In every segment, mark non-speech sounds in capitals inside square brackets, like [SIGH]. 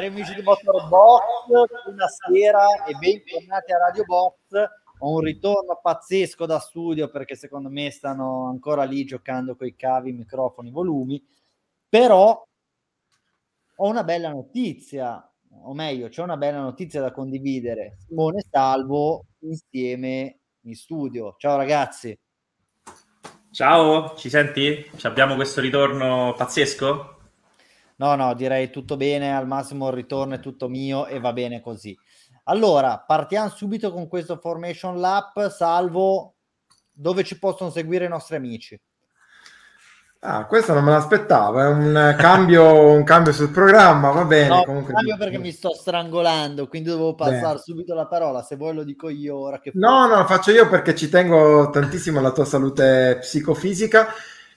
Cari amici di Motorbox, buonasera e bentornati a Radio Box. Ho un ritorno pazzesco da studio perché secondo me stanno ancora lì giocando con i cavi, microfoni, volumi. Però ho una bella notizia, o meglio, c'è una bella notizia da condividere. Simone Salvo insieme in studio. Ciao ragazzi. Ciao, ci senti? Abbiamo questo ritorno pazzesco? No, no, direi tutto bene, al massimo il ritorno è tutto mio e va bene così. Allora, partiamo subito con questo Formation Lap, salvo dove ci possono seguire i nostri amici. Ah, questo non me l'aspettavo, è un cambio, [LAUGHS] un cambio sul programma, va bene. No, comunque... cambio perché mi sto strangolando, quindi dovevo passare bene. subito la parola, se vuoi lo dico io ora che... No, no, lo faccio io perché ci tengo tantissimo alla tua salute psicofisica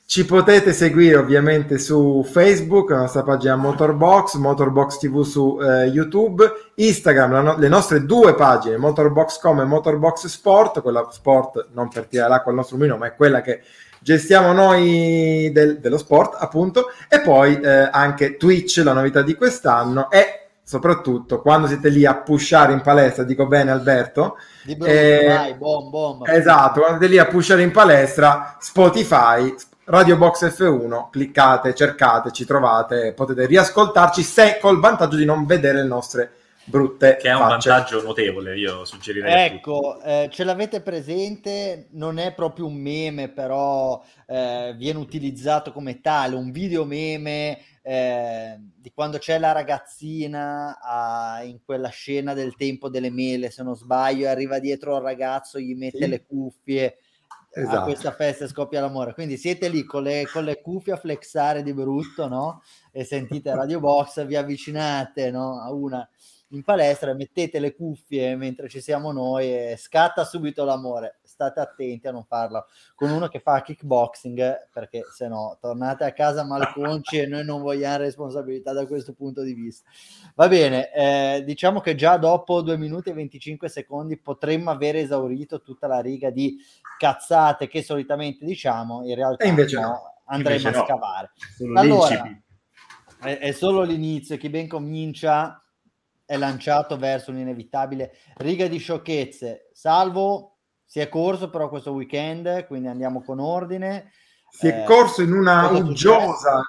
ci potete seguire ovviamente su Facebook, la nostra pagina Motorbox, Motorbox TV su eh, YouTube, Instagram, no- le nostre due pagine, Motorbox.com e Motorbox Sport, quella sport non per tirare l'acqua al nostro mulino, ma è quella che gestiamo noi del, dello sport, appunto, e poi eh, anche Twitch, la novità di quest'anno, e soprattutto quando siete lì a pushare in palestra, dico bene Alberto? Di brutto, eh, vai, bom, bom. Esatto, quando siete lì a pushare in palestra, Spotify, Radio Box F1, cliccate, cercate, ci trovate, potete riascoltarci se col vantaggio di non vedere le nostre brutte che è un facce. vantaggio notevole io suggerirei ecco eh, ce l'avete presente non è proprio un meme però eh, viene utilizzato come tale un video meme eh, di quando c'è la ragazzina a, in quella scena del tempo delle mele se non sbaglio arriva dietro al ragazzo gli mette sì. le cuffie esatto. a questa festa scoppia l'amore. Quindi siete lì con le, con le cuffie a flexare di brutto, no? E sentite Radio Box, vi avvicinate no? a una in palestra, mettete le cuffie mentre ci siamo noi e scatta subito l'amore. State attenti a non farlo con uno che fa kickboxing, perché se no tornate a casa malconci e noi non vogliamo responsabilità da questo punto di vista. Va bene, eh, diciamo che già dopo 2 minuti e 25 secondi potremmo aver esaurito tutta la riga di cazzate che solitamente diciamo, in realtà no, no. andremo invece a no. scavare. Allora, è, è solo l'inizio, chi ben comincia è lanciato verso un'inevitabile riga di sciocchezze. Salvo si è corso però questo weekend, quindi andiamo con ordine. Si è eh, corso in una uggiosa,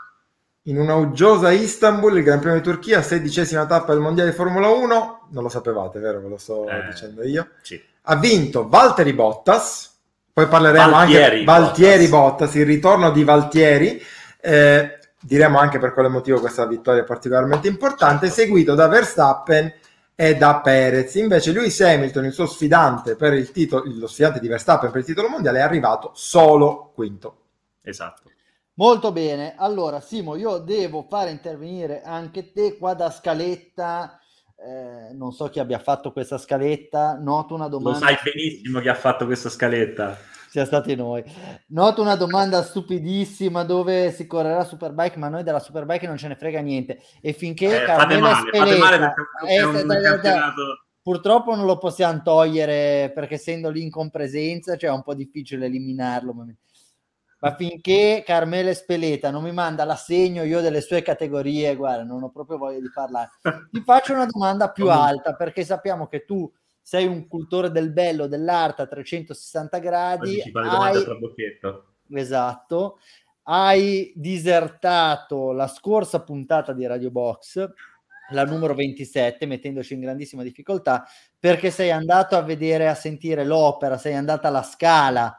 in una uggiosa Istanbul, il Gran Premio di Turchia, sedicesima tappa del Mondiale di Formula 1. Non lo sapevate, vero? Ve lo sto eh, dicendo io. Sì. Ha vinto Valtteri Bottas. Poi parleremo Valtieri, anche di Valtieri Bottas. Bottas, il ritorno di Valtieri. Eh, diremo anche per quale motivo questa vittoria è particolarmente importante, seguito da Verstappen e da Perez. Invece Lewis Hamilton, il suo sfidante per il titolo, lo sfidante di Verstappen per il titolo mondiale, è arrivato solo quinto. Esatto. Molto bene, allora Simo, io devo fare intervenire anche te qua da scaletta. Eh, non so chi abbia fatto questa scaletta, noto una domanda. Lo sai benissimo chi ha fatto questa scaletta sia stati noi. Noto una domanda stupidissima dove si correrà Superbike, ma noi della Superbike non ce ne frega niente. E finché eh, da, da, da, purtroppo non lo possiamo togliere perché essendo lì in compresenza, cioè è un po' difficile eliminarlo. Ma finché Carmele Speleta non mi manda l'assegno io delle sue categorie, guarda, non ho proprio voglia di parlare. Ti faccio una domanda più alta perché sappiamo che tu sei un cultore del bello, dell'arte a 360 gradi. Hai... Esatto. Hai disertato la scorsa puntata di Radio Box, la numero 27, mettendoci in grandissima difficoltà, perché sei andato a vedere, a sentire l'opera, sei andata alla scala,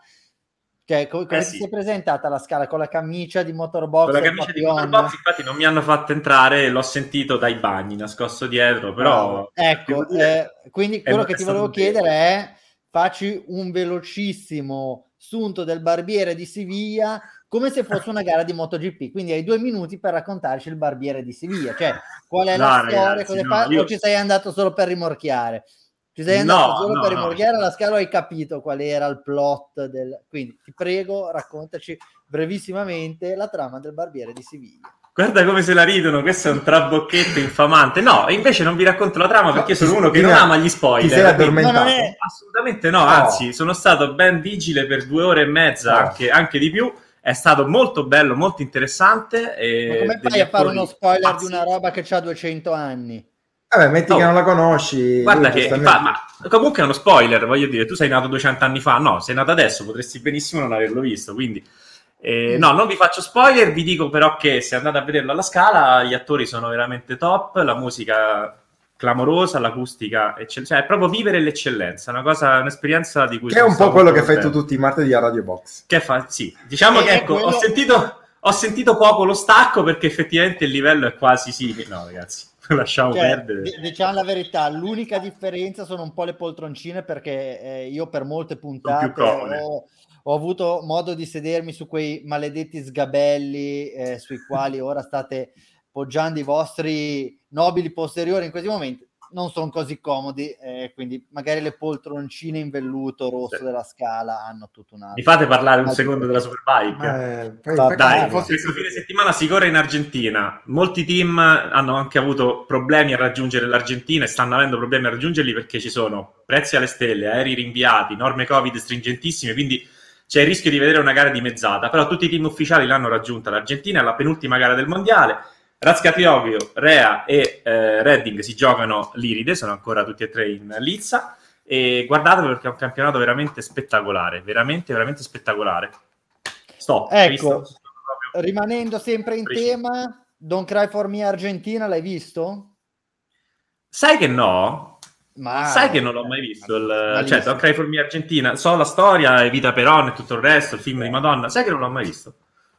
cioè, come, eh sì. si è presentata la scala con la camicia di motorbox? Con la camicia di motorbox, infatti, non mi hanno fatto entrare, l'ho sentito dai bagni, nascosto dietro, però... No. Ecco, eh, quindi quello che ti volevo chiedere è, facci un velocissimo sunto del barbiere di Siviglia come se fosse una gara di MotoGP, quindi hai due minuti per raccontarci il barbiere di Siviglia, cioè qual è no, la storia, ragazzi, cosa no, fa, io... o ci sei andato solo per rimorchiare? Ci sei andato no, solo no, per rimorchiare no. la scala hai capito qual era il plot del... Quindi ti prego, raccontaci brevissimamente la trama del barbiere di Siviglia. Guarda come se la ridono, questo è un trabocchetto infamante. No, invece non vi racconto la trama perché sono uno che non ama gli spoiler. Ti sei addormentato? È... Assolutamente no, anzi, sono stato ben vigile per due ore e mezza, anche, anche di più è stato molto bello, molto interessante. Ma come fai a fare uno spoiler pazzi. di una roba che ha 200 anni? Vabbè, metti oh. che non la conosci. Guarda che fa, ma comunque è uno spoiler, voglio dire, tu sei nato 200 anni fa, no, sei nato adesso, potresti benissimo non averlo visto, quindi... Eh, no, non vi faccio spoiler, vi dico però che se andate a vederlo alla scala, gli attori sono veramente top, la musica clamorosa, l'acustica, eccell- cioè è proprio vivere l'eccellenza, una cosa, un'esperienza di cui... Che è un po' quello che fai tu tutti i martedì a Radio Box. Che fa, sì, diciamo e che ecco, quello... ho, sentito, ho sentito poco lo stacco perché effettivamente il livello è quasi simile, no ragazzi. [LAUGHS] Lasciamo cioè, perdere. Diciamo la verità, l'unica differenza sono un po' le poltroncine perché eh, io per molte puntate ho, ho, avuto modo di sedermi su quei maledetti sgabelli eh, sui quali ora state poggiando i vostri nobili posteriori in questi momenti non sono così comodi, eh, quindi magari le poltroncine in velluto rosso sì. della scala hanno tutto un altro. Mi fate parlare un secondo della Superbike? Eh, poi, Dai, questo fine settimana si corre in Argentina. Molti team hanno anche avuto problemi a raggiungere l'Argentina e stanno avendo problemi a raggiungerli perché ci sono prezzi alle stelle, aerei rinviati, norme Covid stringentissime, quindi c'è il rischio di vedere una gara dimezzata. Però tutti i team ufficiali l'hanno raggiunta. L'Argentina è la penultima gara del mondiale Razcatioglu, Rea e eh, Redding si giocano l'Iride, sono ancora tutti e tre in Lizza e guardatelo perché è un campionato veramente spettacolare, veramente, veramente spettacolare. Stop. Ecco, rimanendo sempre in preciso. tema, Don't Cry For Me Argentina, l'hai visto? Sai che no? Ma... Sai che non l'ho mai visto, il... cioè Don't Cry For Me Argentina, so la storia, Evita Peron e tutto il resto, il film di Madonna, sai che non l'ho mai visto?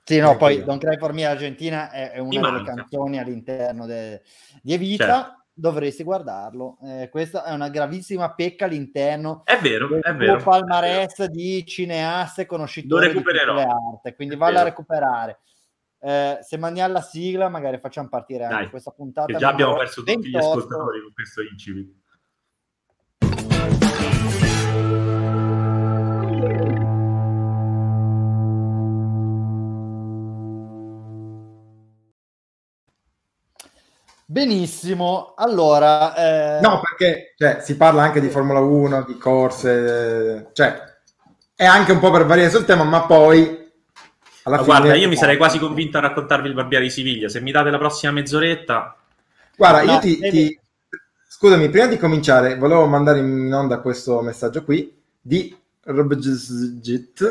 Sì, no, poi Don't Cry For Me Argentina è, è una delle canzoni all'interno de, di Evita. Certo. Dovresti guardarlo. Eh, questa è una gravissima pecca all'interno è vero, del è vero, palmarès di cineaste conoscitori di arte. Quindi valla a recuperare. Eh, se mandiamo la sigla, magari facciamo partire anche Dai, questa puntata. già abbiamo perso 28. tutti gli ascoltatori con questo incipit. Benissimo, allora... Eh... No, perché cioè, si parla anche di Formula 1, di corse, cioè è anche un po' per variare sul tema, ma poi... Alla ma fine... Guarda, io mi sarei quasi convinto a raccontarvi il Barbiere di Siviglia, se mi date la prossima mezz'oretta... Guarda, no, io ti, ti... Scusami, prima di cominciare, volevo mandare in onda questo messaggio qui di Robjit,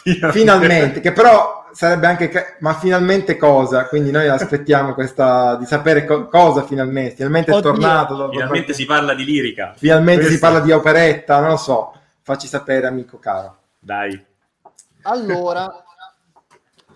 [LAUGHS] finalmente, che però sarebbe anche ma finalmente cosa? Quindi noi aspettiamo questa di sapere co- cosa finalmente. Finalmente Oddio. è tornato dopo finalmente qualche... si parla di lirica. Finalmente Questo. si parla di operetta non lo so. Facci sapere amico caro. Dai. Allora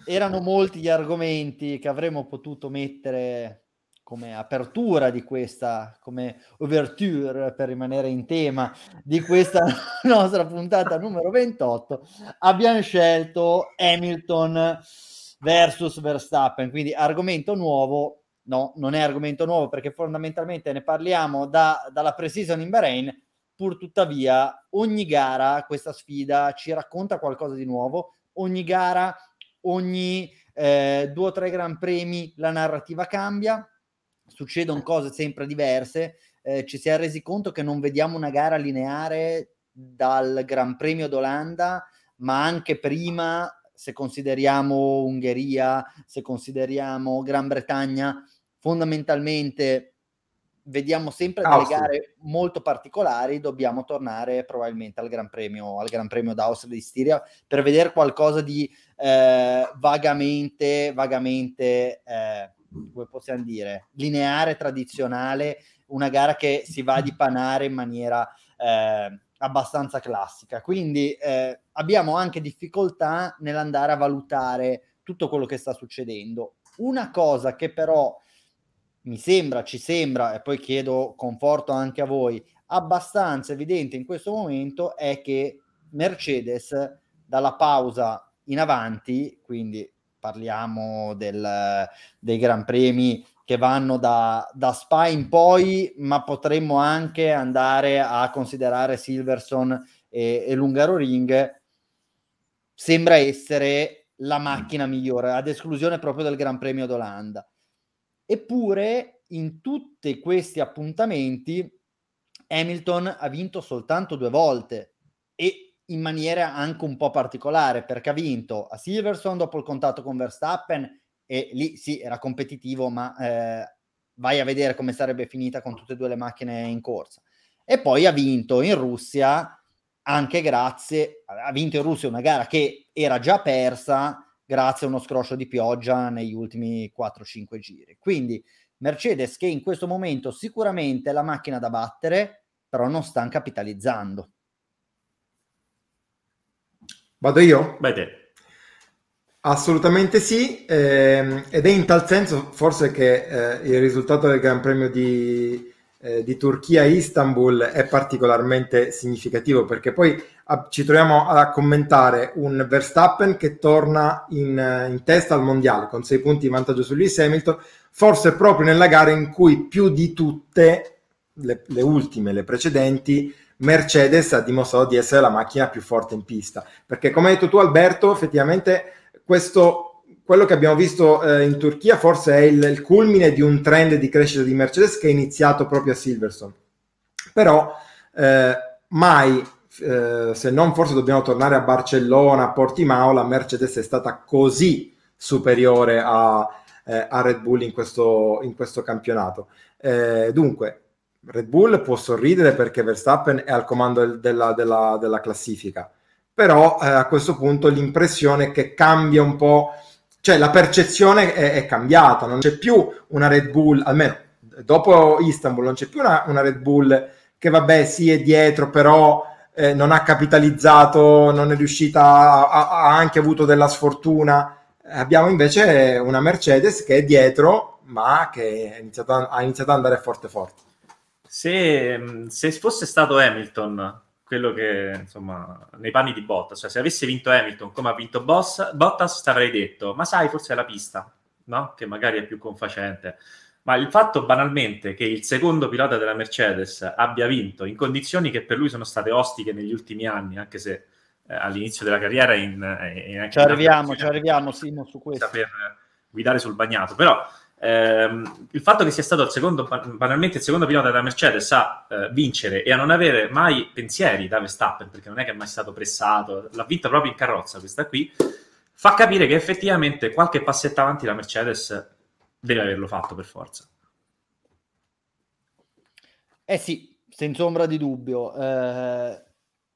erano molti gli argomenti che avremmo potuto mettere come apertura di questa, come overture per rimanere in tema di questa [LAUGHS] nostra puntata numero 28, abbiamo scelto Hamilton versus Verstappen, quindi argomento nuovo. No, non è argomento nuovo perché fondamentalmente ne parliamo da, dalla pre-season in Bahrain, pur tuttavia ogni gara, questa sfida ci racconta qualcosa di nuovo, ogni gara, ogni eh, due o tre gran premi la narrativa cambia, succedono cose sempre diverse. Eh, ci si è resi conto che non vediamo una gara lineare dal Gran Premio d'Olanda, ma anche prima, se consideriamo Ungheria, se consideriamo Gran Bretagna, fondamentalmente vediamo sempre delle Austria. gare molto particolari, dobbiamo tornare probabilmente al Gran Premio, al Gran Premio d'Austria di Stiria per vedere qualcosa di eh, vagamente, vagamente eh, come possiamo dire, lineare, tradizionale, una gara che si va a dipanare in maniera eh, abbastanza classica. Quindi eh, abbiamo anche difficoltà nell'andare a valutare tutto quello che sta succedendo. Una cosa che però mi sembra, ci sembra, e poi chiedo conforto anche a voi, abbastanza evidente in questo momento è che Mercedes dalla pausa in avanti, quindi parliamo del, dei Gran Premi che vanno da, da Spa in poi, ma potremmo anche andare a considerare Silverson e, e l'Ungaro Ring, sembra essere la macchina migliore, ad esclusione proprio del Gran Premio d'Olanda. Eppure, in tutti questi appuntamenti, Hamilton ha vinto soltanto due volte e in maniera anche un po' particolare perché ha vinto a Silverstone dopo il contatto con Verstappen e lì sì era competitivo ma eh, vai a vedere come sarebbe finita con tutte e due le macchine in corsa. E poi ha vinto in Russia anche grazie ha vinto in Russia una gara che era già persa grazie a uno scroscio di pioggia negli ultimi 4-5 giri. Quindi Mercedes che in questo momento sicuramente è la macchina da battere però non stanno capitalizzando Vado io? Vai te. Assolutamente sì, ehm, ed è in tal senso forse che eh, il risultato del Gran Premio di, eh, di Turchia-Istanbul è particolarmente significativo perché poi a, ci troviamo a commentare un Verstappen che torna in, in testa al mondiale con 6 punti di vantaggio su Lewis Hamilton, forse proprio nella gara in cui più di tutte le, le ultime, le precedenti, Mercedes ha dimostrato di essere la macchina più forte in pista. Perché come hai detto tu Alberto, effettivamente questo, quello che abbiamo visto eh, in Turchia forse è il, il, culmine di un trend di crescita di Mercedes che è iniziato proprio a Silverstone. Però eh, mai, eh, se non forse dobbiamo tornare a Barcellona, a Portimao, la Mercedes è stata così superiore a, eh, a Red Bull in questo, in questo campionato. Eh, dunque, Red Bull può sorridere perché Verstappen è al comando della, della, della classifica, però eh, a questo punto l'impressione che cambia un po', cioè la percezione è, è, cambiata, non c'è più una Red Bull, almeno dopo Istanbul, non c'è più una, una Red Bull che vabbè sì è dietro, però eh, non ha capitalizzato, non è riuscita, ha, anche avuto della sfortuna. Abbiamo invece una Mercedes che è dietro, ma che iniziato ha iniziato ad andare forte forte. Se, se, fosse stato Hamilton quello che insomma nei panni di Bottas, cioè se avesse vinto Hamilton come ha vinto Boss, Bottas, ti avrei detto, ma sai, forse è la pista, no? Che magari è più confacente. Ma il fatto banalmente che il secondo pilota della Mercedes abbia vinto in condizioni che per lui sono state ostiche negli ultimi anni, anche se eh, all'inizio della carriera in, in, in ci arriviamo, ci arriviamo, Simo, su questo. Per guidare sul bagnato, però ehm, il fatto che sia stato il secondo, banalmente il secondo pilota della Mercedes a eh, vincere e a non avere mai pensieri da Verstappen, perché non è che è mai stato pressato, l'ha vinta proprio in carrozza questa qui, fa capire che effettivamente qualche passetto avanti la Mercedes deve averlo fatto per forza. Eh sì, senza ombra di dubbio. Eh,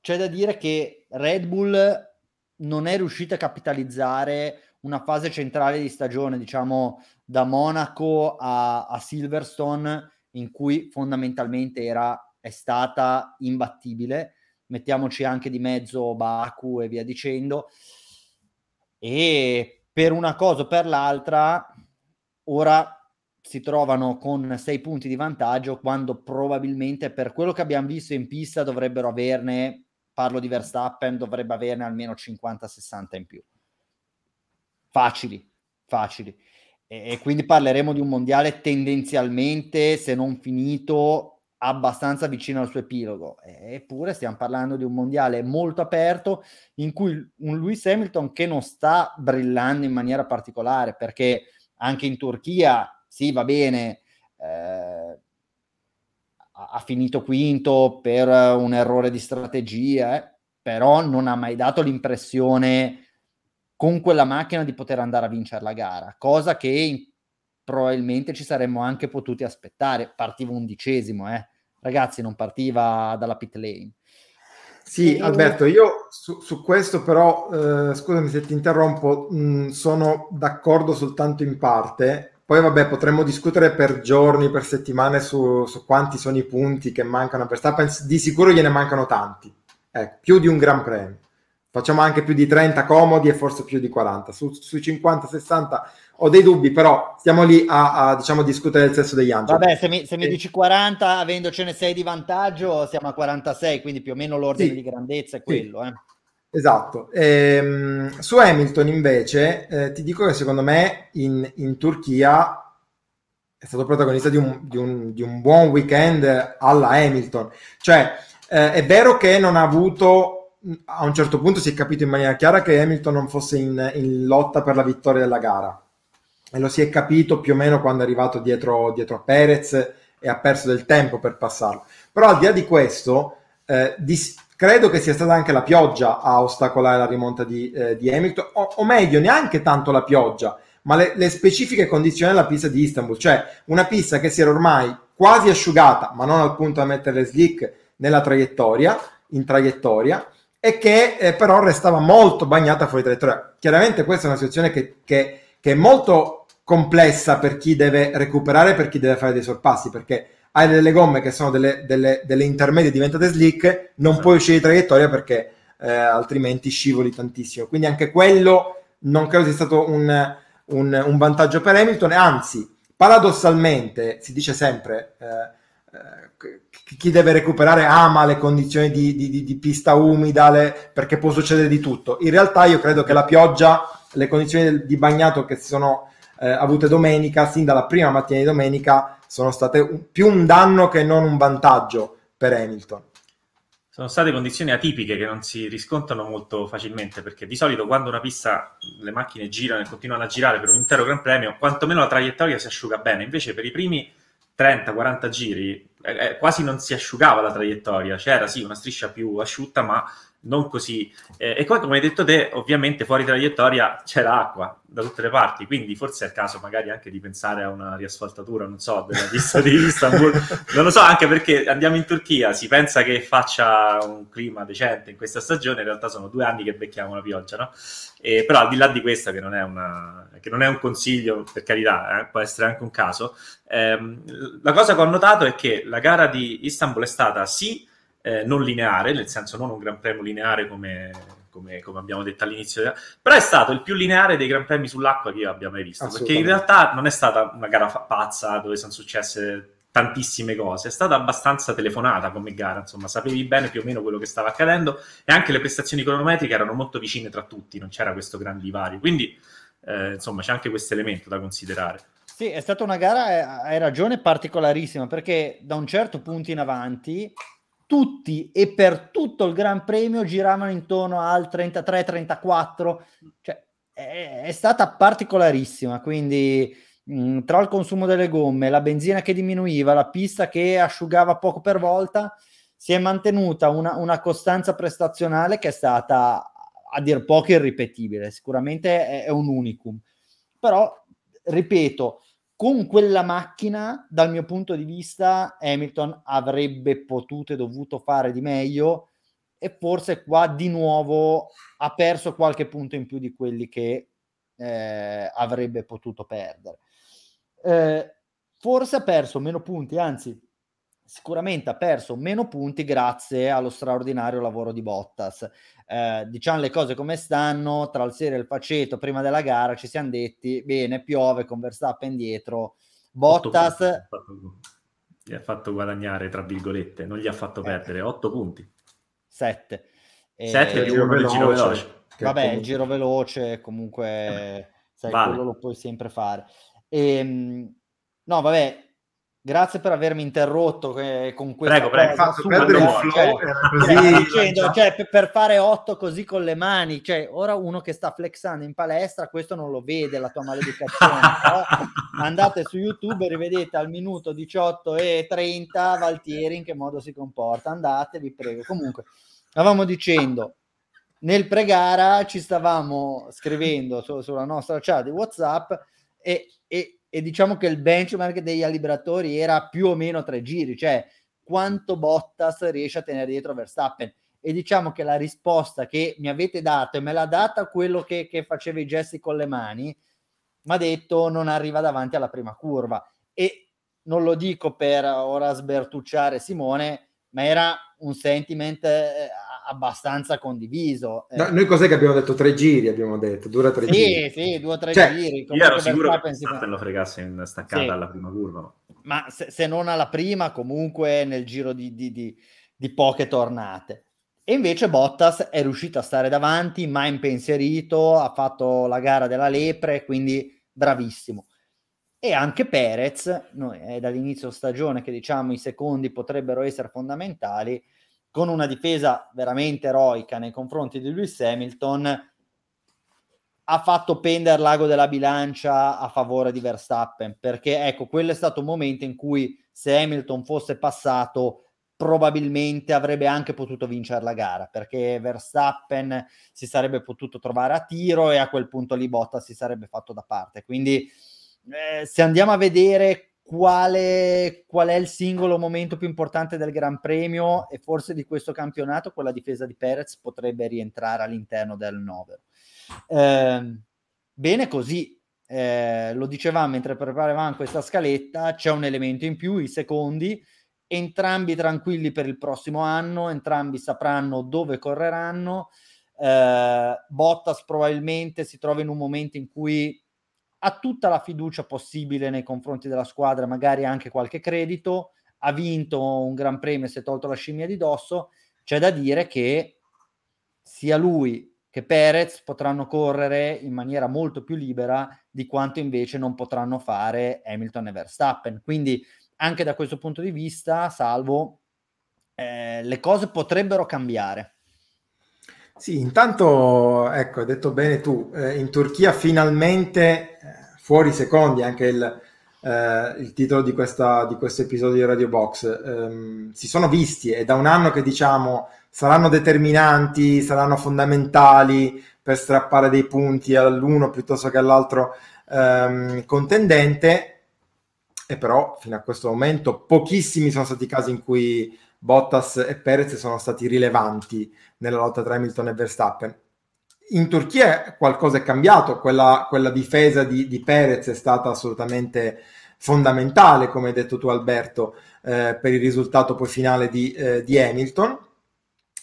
c'è da dire che Red Bull non è riuscita a capitalizzare una fase centrale di stagione, diciamo da Monaco a, a Silverstone, in cui fondamentalmente era, è stata imbattibile. Mettiamoci anche di mezzo Baku e via dicendo. E per una cosa o per l'altra, ora si trovano con sei punti di vantaggio quando probabilmente per quello che abbiamo visto in pista dovrebbero averne, parlo di Verstappen, dovrebbe averne almeno 50-60 in più facili, facili. E, e quindi parleremo di un mondiale tendenzialmente, se non finito, abbastanza vicino al suo epilogo. Eppure stiamo parlando di un mondiale molto aperto in cui un Lewis Hamilton che non sta brillando in maniera particolare perché anche in Turchia, sì, va bene, eh, ha finito quinto per un errore di strategia, eh, però non ha mai dato l'impressione con quella macchina di poter andare a vincere la gara, cosa che probabilmente ci saremmo anche potuti aspettare. Partiva undicesimo, eh. ragazzi, non partiva dalla pit lane. Sì. Alberto, io su, su questo però, eh, scusami se ti interrompo, mh, mm, sono d'accordo soltanto in parte. Poi vabbè, potremmo discutere per giorni, per settimane su, su quanti sono i punti che mancano a Verstappen. Di sicuro gliene mancano tanti, eh, più di un Gran Premio facciamo anche più di 30 comodi e forse più di 40. Su, sui 50-60 ho dei dubbi, però stiamo lì a, a diciamo, discutere del sesso degli angeli. Vabbè, se mi, se mi e... dici 40, avendocene 6 di vantaggio, siamo a 46, quindi più o meno l'ordine sì. di grandezza è quello. Sì. Eh. Esatto. Ehm, su Hamilton invece eh, ti dico che secondo me in, in Turchia è stato protagonista di un, di, un, di un, buon weekend alla Hamilton. Cioè, eh, è vero che non ha avuto a un certo punto si è capito in maniera chiara che Hamilton non fosse in, in, lotta per la vittoria della gara e lo si è capito più o meno quando è arrivato dietro, dietro a Perez e ha perso del tempo per passarlo. Però al di là di questo, eh, di, Credo che sia stata anche la pioggia a ostacolare la rimonta di, eh, di Hamilton, o, o, meglio, neanche tanto la pioggia, ma le, le, specifiche condizioni della pista di Istanbul, cioè una pista che si era ormai quasi asciugata, ma non al punto da mettere le slick nella traiettoria, in traiettoria, e che eh, però restava molto bagnata fuori traiettoria. Chiaramente questa è una situazione che, che, che è molto complessa per chi deve recuperare, per chi deve fare dei sorpassi, perché hai delle gomme che sono delle, delle, delle intermedie diventate slick, non sì. puoi uscire di traiettoria perché eh, altrimenti scivoli tantissimo. Quindi anche quello non credo sia stato un, un, un vantaggio per Hamilton, anzi, paradossalmente si dice sempre eh, eh, chi deve recuperare ama le condizioni di, di, di, pista umida le, perché può succedere di tutto. In realtà io credo che la pioggia, le condizioni di bagnato che si sono eh, avute domenica, sin dalla prima mattina di domenica, sono state un, più un danno che non un vantaggio per Hamilton. Sono state condizioni atipiche che non si riscontrano molto facilmente perché di solito quando una pista le macchine girano e continuano a girare per un intero Gran Premio, quantomeno la traiettoria si asciuga bene. Invece per i primi 30-40 giri eh, eh, quasi non si asciugava la traiettoria, c'era sì una striscia più asciutta, ma non così. Eh, e poi, come hai detto te, ovviamente fuori traiettoria c'era acqua da tutte le parti, quindi forse è il caso magari anche di pensare a una riasfaltatura, non so, della pista di Istanbul. [LAUGHS] non lo so, anche perché andiamo in Turchia, si pensa che faccia un clima decente in questa stagione, in realtà sono due anni che becchiamo la pioggia, no? E, però al di là di questo, che non è, una, che non è un consiglio, per carità, eh, può essere anche un caso, ehm, la cosa che ho notato è che la gara di Istanbul è stata sì eh, non lineare, nel senso non un Gran Premio lineare come, come, come, abbiamo detto all'inizio, però è stato il più lineare dei Gran Premi sull'acqua che io abbia mai visto, perché in realtà non è stata una gara pazza dove sono successe tantissime cose, è stata abbastanza telefonata come gara, insomma, sapevi bene più o meno quello che stava accadendo e anche le prestazioni cronometriche erano molto vicine tra tutti, non c'era questo gran divario, quindi eh, insomma c'è anche questo elemento da considerare. Sì, è stata una gara, eh, hai ragione, particolarissima, perché da un certo punto in avanti tutti e per tutto il Gran Premio giravano intorno al 33-34, cioè è, è, stata particolarissima, quindi mh, tra il consumo delle gomme, la benzina che diminuiva, la pista che asciugava poco per volta, si è mantenuta una, una costanza prestazionale che è stata a dir poco irripetibile, sicuramente è, è un unicum, però ripeto, con quella macchina, dal mio punto di vista, Hamilton avrebbe potuto e dovuto fare di meglio e forse qua di nuovo ha perso qualche punto in più di quelli che eh, avrebbe potuto perdere. Eh, forse ha perso meno punti, anzi sicuramente ha perso meno punti grazie allo straordinario lavoro di Bottas. Eh, diciamo le cose come stanno, tra il serio e il faceto, prima della gara ci siamo detti, bene, piove con Verstappen dietro, Bottas... Gli ha fatto guadagnare, tra virgolette, non gli ha fatto eh. perdere, 8 punti. 7. 7 più del giro veloce. Vabbè, il giro veloce comunque, eh, sai, vale. quello lo puoi sempre fare. E, ehm, no, vabbè, Grazie per avermi interrotto eh, con questa prego, prego, fatto perdere il flow, cioè, così, dicendo, cioè, per fare otto così con le mani, cioè, ora uno che sta flexando in palestra, questo non lo vede, la tua maleducazione, però [LAUGHS] andate su YouTube e rivedete al minuto 18 e 30 Valtieri in che modo si comporta, andate, vi prego. Comunque, stavamo dicendo, nel pre-gara ci stavamo scrivendo su, sulla nostra chat di WhatsApp e, e e diciamo che il benchmark degli liberatori era più o meno tre giri, cioè quanto Bottas riesce a tenere dietro Verstappen. E diciamo che la risposta che mi avete dato e me l'ha data quello che, che faceva i gesti con le mani, mi ha detto non arriva davanti alla prima curva. E non lo dico per ora sbertucciare Simone, ma era un sentiment eh, abbastanza condiviso. No, eh. noi cos'è che abbiamo detto? Tre giri abbiamo detto, dura tre sì, giri. Sì, sì, due o tre cioè, giri. Io ero sicuro che Verstappen lo fregasse in staccata sì. alla prima curva. Ma se, se, non alla prima, comunque nel giro di, di, di, di poche tornate. E invece Bottas è riuscito a stare davanti, ma impensierito, ha fatto la gara della lepre, quindi bravissimo. E anche Perez, noi è dall'inizio stagione che diciamo i secondi potrebbero essere fondamentali, con una difesa veramente eroica nei confronti di Lewis Hamilton, ha fatto pendere l'ago della bilancia a favore di Verstappen, perché ecco, quello è stato un momento in cui se Hamilton fosse passato probabilmente avrebbe anche potuto vincere la gara perché Verstappen si sarebbe potuto trovare a tiro e a quel punto lì Bottas si sarebbe fatto da parte. Quindi eh, se andiamo a vedere quale, qual è il singolo momento più importante del Gran Premio e forse di questo campionato, quella difesa di Perez potrebbe rientrare all'interno del novero. Eh, bene così, eh, lo dicevamo mentre preparavamo questa scaletta, c'è un elemento in più, i secondi, entrambi tranquilli per il prossimo anno, entrambi sapranno dove correranno. Eh, Bottas probabilmente si trova in un momento in cui ha tutta la fiducia possibile nei confronti della squadra, magari anche qualche credito, ha vinto un gran premio, si è tolto la scimmia di dosso, c'è da dire che sia lui che Perez potranno correre in maniera molto più libera di quanto invece non potranno fare Hamilton e Verstappen. Quindi anche da questo punto di vista, salvo, eh, le cose potrebbero cambiare. Sì, intanto, ecco, hai detto bene tu, eh, in Turchia finalmente, fuori secondi, anche il, eh, il titolo di, questa, di, questo episodio di Radio Box, ehm, si sono visti, è da un anno che diciamo saranno determinanti, saranno fondamentali per strappare dei punti all'uno piuttosto che all'altro ehm, contendente, e però fino a questo momento pochissimi sono stati i casi in cui Bottas e Perez sono stati rilevanti nella lotta tra Hamilton e Verstappen. In Turchia qualcosa è cambiato, quella, quella difesa di, di, Perez è stata assolutamente fondamentale, come hai detto tu Alberto, eh, per il risultato poi finale di, eh, di Hamilton.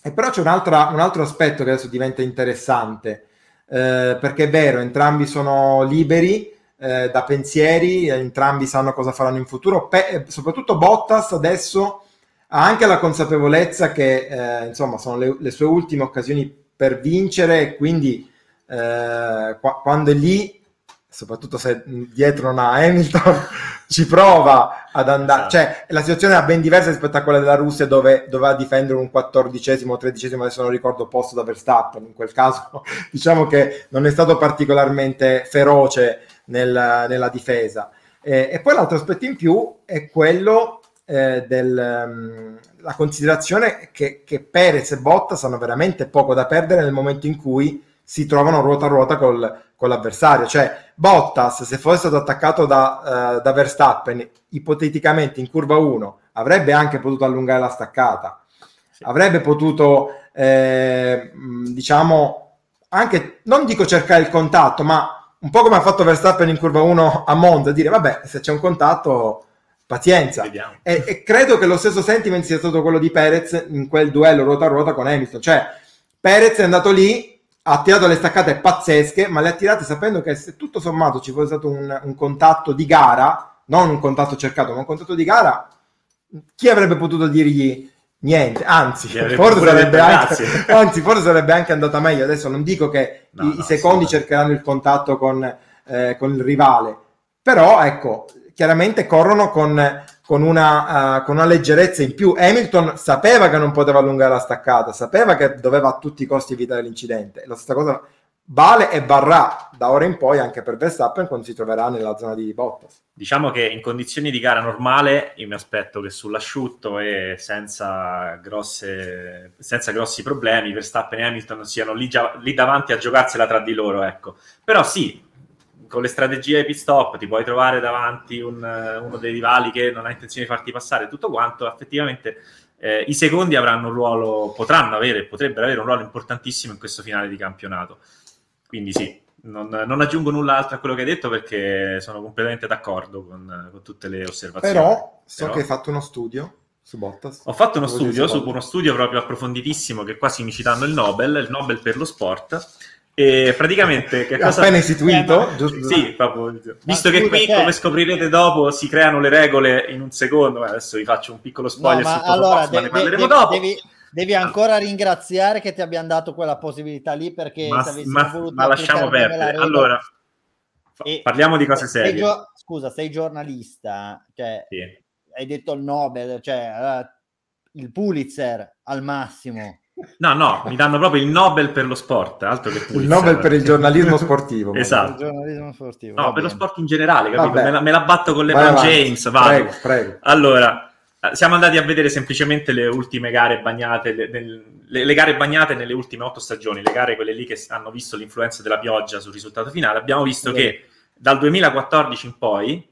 E però c'è un altro aspetto che adesso diventa interessante, eh, perché è vero, entrambi sono liberi, eh, da pensieri, entrambi sanno cosa faranno in futuro, Pe- eh, soprattutto Bottas adesso ha anche la consapevolezza che eh, insomma sono le, le, sue ultime occasioni per vincere quindi eh, qua- quando è lì, soprattutto se dietro non ha Hamilton, [LAUGHS] ci prova ad andare, esatto. cioè la situazione è ben diversa rispetto a quella della Russia dove doveva difendere un quattordicesimo o tredicesimo, adesso non ricordo posto da Verstappen, in quel caso [LAUGHS] diciamo che non è stato particolarmente feroce nel, nella difesa. Eh, e poi l'altro aspetto in più è quello eh, della um, considerazione che, che Perez e Bottas hanno veramente poco da perdere nel momento in cui si trovano ruota a ruota col, con l'avversario. Cioè, Bottas, se fosse stato attaccato da, uh, da, Verstappen, ipoteticamente in curva 1, avrebbe anche potuto allungare la staccata, sì. avrebbe potuto, eh, diciamo, anche, non dico cercare il contatto, ma un po' come ha fatto Verstappen in curva 1 a Monza, dire vabbè, se c'è un contatto, pazienza. E, e, credo che lo stesso sentiment sia stato quello di Perez in quel duello ruota a ruota con Hamilton. Cioè, Perez è andato lì, ha tirato le staccate pazzesche, ma le ha tirate sapendo che se tutto sommato ci fosse stato un, un contatto di gara, non un contatto cercato, ma un contatto di gara, chi avrebbe potuto dirgli niente, anzi forse, sarebbe anche, [LAUGHS] anzi forse, sarebbe anche, andata meglio. Adesso non dico che no, i, no, i, secondi cercheranno il contatto con, eh, con, il rivale, però ecco, chiaramente corrono con, con, una, uh, con, una, leggerezza in più. Hamilton sapeva che non poteva allungare la staccata, sapeva che doveva a tutti i costi evitare l'incidente. La stessa cosa vale e varrà da ora in poi anche per Verstappen quando si troverà nella zona di Bottas. Diciamo che in condizioni di gara normale io mi aspetto che sull'asciutto e senza, grosse, senza grossi problemi Verstappen e Hamilton siano lì, già, lì davanti a giocarsela tra di loro. Ecco. Però sì, con le strategie pit stop ti puoi trovare davanti un, uno dei rivali che non ha intenzione di farti passare tutto quanto, effettivamente eh, i secondi avranno un ruolo, potranno avere, potrebbero avere un ruolo importantissimo in questo finale di campionato. Quindi sì, non, non, aggiungo nulla altro a quello che hai detto perché sono completamente d'accordo con, con tutte le osservazioni. Però so Però... che hai fatto uno studio su Bottas. Ho fatto uno studio, su, uno studio proprio approfonditissimo che quasi mi citando il Nobel, il Nobel per lo sport. E praticamente che cosa... appena istituito eh, ma... sì, proprio. visto che qui come scoprirete dopo si creano le regole in un secondo adesso vi faccio un piccolo spoiler no, ma allora, box, de- ma ne parleremo de- dopo devi, Devi ancora ringraziare che ti abbiamo dato quella possibilità lì perché ma, ma, ma lasciamo perdere. Allora, e, parliamo di cose serie. Sei, scusa, sei giornalista, cioè, sì. hai detto il Nobel, cioè uh, il Pulitzer al massimo. No, no, mi danno proprio il Nobel per lo sport, altro che Pulitzer. Il Nobel per il giornalismo sportivo. [LAUGHS] esatto. Giornalismo sportivo, no, per bene. lo sport in generale, capito? Me la, me la, batto con LeBron James, vado. Prego, prego. Allora, siamo andati a vedere semplicemente le ultime gare bagnate, le, le, le, gare bagnate nelle ultime otto stagioni, le gare quelle lì che hanno visto l'influenza della pioggia sul risultato finale. Abbiamo visto sì. che dal 2014 in poi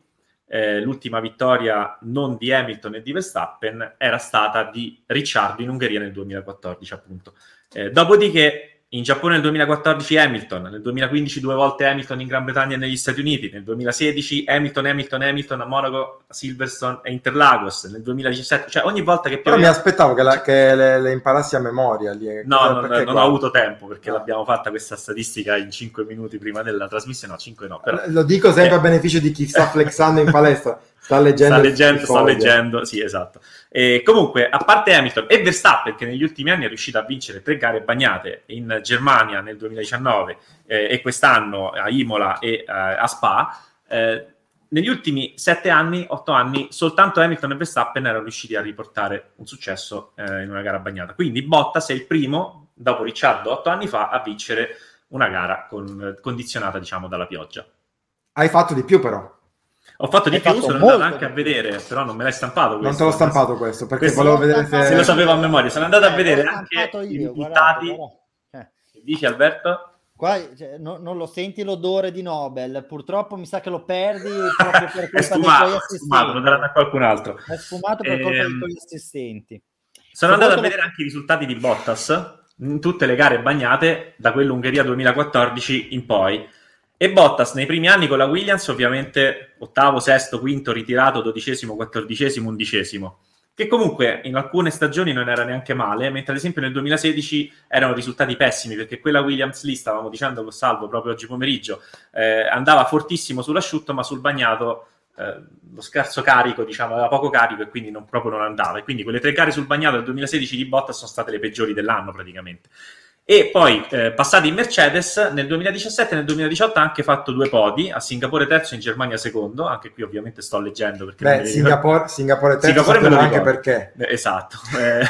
eh, l'ultima vittoria non di Hamilton e di Verstappen era stata di Ricciardo in Ungheria nel 2014, appunto. Eh, dopodiché in Giappone nel 2014 Hamilton, nel 2015 due volte Hamilton in Gran Bretagna e negli Stati Uniti, nel 2016 Hamilton, Hamilton, Hamilton a Monaco, Silverstone e Interlagos, nel 2017, cioè ogni volta che. Però mi aspettavo che, la, che le, le, imparassi a memoria. Lì. No, non, non ho avuto tempo perché no. l'abbiamo fatta questa statistica in 5 minuti prima della trasmissione, no, 5 no. Però... Lo dico sempre eh. a beneficio di chi sta flexando in palestra. [LAUGHS] Sta leggendo, sta leggendo, sta leggendo, sì, esatto. E comunque, a parte Hamilton e Verstappen, che negli ultimi anni è riuscito a vincere tre gare bagnate in Germania nel 2019 eh, e quest'anno a Imola e eh, a Spa, eh, negli ultimi sette anni, otto anni, soltanto Hamilton e Verstappen erano riusciti a riportare un successo eh, in una gara bagnata. Quindi Bottas è il primo, dopo Ricciardo, otto anni fa, a vincere una gara con, condizionata, diciamo, dalla pioggia. Hai fatto di più però. Ho fatto di più, sono andato anche a vedere, però non me l'hai stampato questo. Non te l'ho stampato questo, perché questo volevo vedere se... se... lo sapevo a memoria. Sono andato a eh, vedere anche io, i risultati. Eh. Dici Alberto? Qua cioè, no, non lo senti l'odore di Nobel, purtroppo mi sa che lo perdi proprio per [LAUGHS] colpa sfumato, dei tuoi assistenti. Sfumato, lo daranno a qualcun altro. È sfumato per colpa dei ehm, tuoi assistenti. Sono andato a vedere anche i risultati di Bottas in tutte le gare bagnate da quell'Ungheria 2014 in poi e Bottas nei primi anni con la Williams, ovviamente ottavo, sesto, quinto, ritirato, dodicesimo, quattordicesimo, undicesimo. Che comunque in alcune stagioni non era neanche male, mentre ad esempio nel 2016 erano risultati pessimi, perché quella Williams lì, stavamo dicendo con Salvo proprio oggi pomeriggio, eh, andava fortissimo sull'asciutto, ma sul bagnato eh, lo scarso carico, diciamo, aveva poco carico e quindi non, proprio non andava. E quindi quelle tre gare sul bagnato del 2016 di Bottas sono state le peggiori dell'anno praticamente. E poi, eh, passati in Mercedes, nel 2017 e nel 2018 ha anche fatto due podi, a Singapore terzo e in Germania secondo, anche qui ovviamente sto leggendo. Perché Beh, Singapore, Singapore terzo Singapore me lo anche perché. Eh, esatto, eh,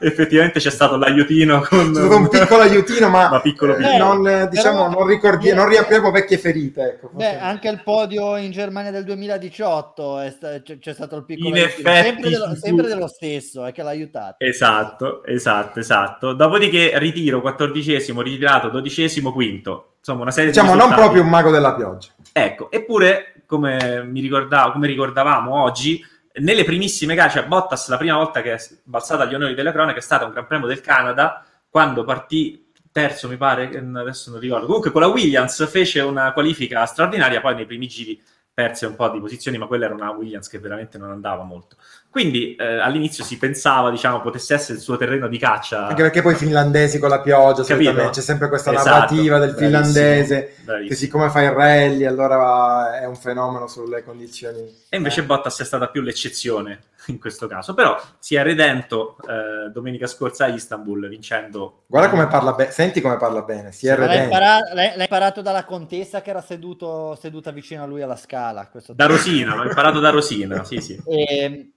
[LAUGHS] effettivamente c'è stato l'aiutino con... C'è stato un piccolo aiutino, ma, [LAUGHS] ma piccolo, piccolo. Eh, non, eh, diciamo, però, non, ricordi, non riapriamo vecchie ferite. Ecco, beh, anche il podio in Germania del 2018 sta, c'è stato il piccolo in aiutino. Effetti, sempre, dello, sempre dello stesso, è che l'ha aiutato. Esatto, esatto, esatto. Dopodiché ritiro quattordicesimo, ritirato dodicesimo, quinto. Insomma, una serie diciamo, di non proprio un mago della pioggia. Ecco, eppure, come, mi ricordavo, come ricordavamo oggi, nelle primissime gare, cioè Bottas la prima volta che è balzata agli onori delle cronache è stata un Gran Premio del Canada, quando partì terzo, mi pare, adesso non ricordo. Comunque con la Williams fece una qualifica straordinaria, poi nei primi giri perse un po' di posizioni, ma quella era una Williams che veramente non andava molto. Quindi eh, all'inizio si pensava, diciamo, potesse essere il suo terreno di caccia. Anche perché poi i finlandesi con la pioggia, c'è sempre questa esatto, narrativa del bravissimo, finlandese bravissimo. che siccome fa il rally allora è un fenomeno sulle condizioni. E invece eh. Bottas è stata più l'eccezione in questo caso, però si è redento eh, domenica scorsa a Istanbul vincendo. Guarda come parla bene, senti come parla bene, si è sì, redento. L'hai imparato, l'hai, l'hai imparato, dalla contessa che era seduto, seduta vicino a lui alla scala. da Rosina, l'ho imparato da Rosina, sì sì. E ehm,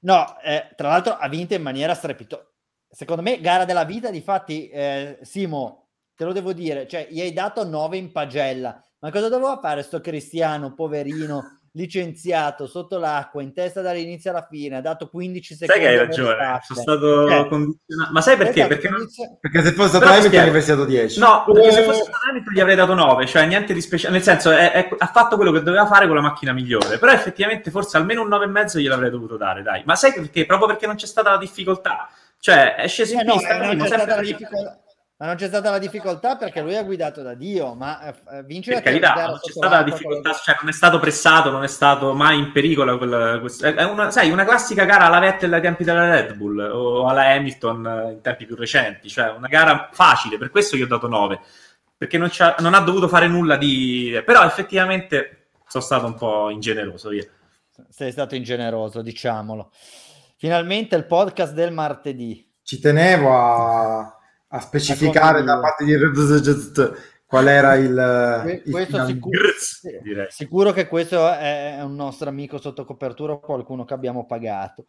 No, eh, tra l'altro ha vinto in maniera strepitosa. Secondo me, gara della vita, difatti, eh, Simo, te lo devo dire, cioè, gli hai dato 9 in pagella. Ma cosa doveva fare sto cristiano, poverino, licenziato sotto l'acqua, in testa dall'inizio alla fine, ha dato 15 secondi. Sai che hai ragione, sono stato eh. condizionato. Ma sai perché? Esatto, perché, non... perché, se fosse stato Hamilton gli avresti dato 10. No, perché se fosse stato Hamilton gli avrei dato 9, cioè niente di speciale. Nel senso, è, è, ha fatto quello che doveva fare con la macchina migliore. Però effettivamente forse almeno un 9,5 gliel'avrei dovuto dare, dai. Ma sai perché? Proprio perché non c'è stata la difficoltà. Cioè, è sceso in eh pista, no, non c'è stata la difficoltà ma non c'è stata la difficoltà perché lui ha guidato da Dio, ma eh, vincere per carità, non c'è stata la difficoltà, cioè non è stato pressato, non è stato mai in pericolo. Quella, è una, sai, una classica gara alla Vettel ai tempi della Red Bull o alla Hamilton eh, in tempi più recenti, cioè una gara facile, per questo gli ho dato 9, perché non, non ha dovuto fare nulla di... però effettivamente sono stato un po' ingeneroso io. Sei stato ingeneroso, diciamolo. Finalmente il podcast del martedì. Ci tenevo a a specificare da parte di qual era il, il sicuro, sicuro, che questo è un nostro amico sotto copertura o qualcuno che abbiamo pagato.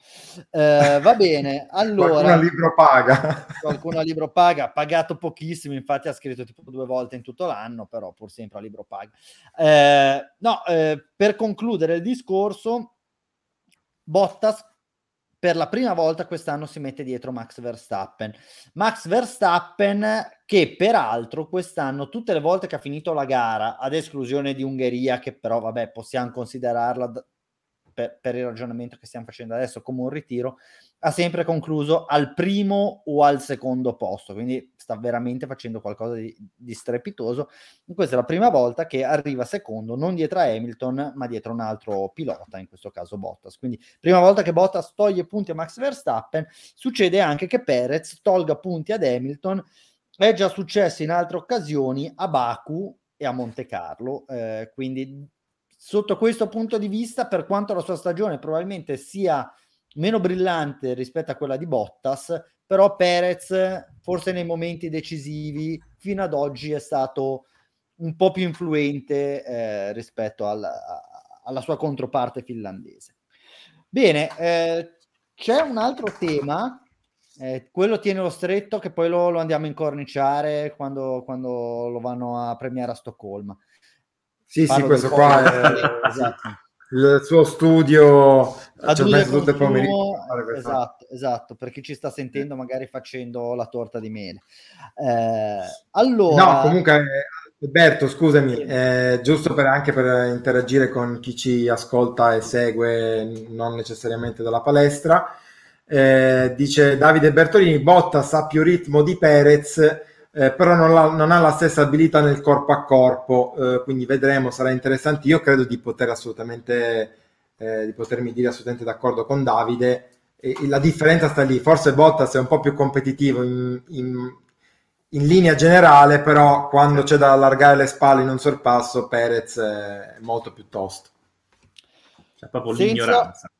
Eh, va [LAUGHS] bene allora qualcuno a libro paga. Qualcuno a libro paga pagato pochissimo infatti ha scritto tipo due volte in tutto l'anno però pur sempre a libro paga. Eh, no eh, per concludere il discorso Bottas per la prima volta quest'anno si mette dietro Max Verstappen. Max Verstappen che peraltro quest'anno tutte le volte che ha finito la gara, ad esclusione di Ungheria, che però vabbè possiamo considerarla per, per, il ragionamento che stiamo facendo adesso come un ritiro, ha sempre concluso al primo o al secondo posto, quindi sta veramente facendo qualcosa di, di strepitoso. Questa è la prima volta che arriva secondo, non dietro a Hamilton, ma dietro un altro pilota, in questo caso Bottas. Quindi prima volta che Bottas toglie punti a Max Verstappen, succede anche che Perez tolga punti ad Hamilton. È già successo in altre occasioni a Baku e a Monte Carlo, eh, quindi sotto questo punto di vista, per quanto la sua stagione probabilmente sia meno brillante rispetto a quella di Bottas, però Perez forse nei momenti decisivi fino ad oggi è stato un po' più influente eh, rispetto al, a, alla sua controparte finlandese. Bene, eh, c'è un altro tema, eh, quello tiene lo stretto che poi lo, lo andiamo a incorniciare quando, quando, lo vanno a premiare a Stoccolma. Sì, Parlo sì, questo qua è... [LAUGHS] esatto il suo studio ha messo tutto il pomeriggio esatto, esatto, per chi ci sta sentendo magari facendo la torta di mele. Eh, allora no comunque Alberto scusami eh, giusto per, anche per interagire con chi ci ascolta e segue non necessariamente dalla palestra eh, dice Davide Bertolini Bottas ha più ritmo di Perez eh, però non, la, non, ha la stessa abilità nel corpo a corpo, eh, quindi vedremo, sarà interessante. Io credo di poter assolutamente, eh, di potermi dire assolutamente d'accordo con Davide. E, e la differenza sta lì, forse Bottas è un po' più competitivo in, in, in linea generale, però quando c'è da allargare le spalle in un sorpasso, Perez è molto più tosto. C'è proprio senza, l'ignoranza.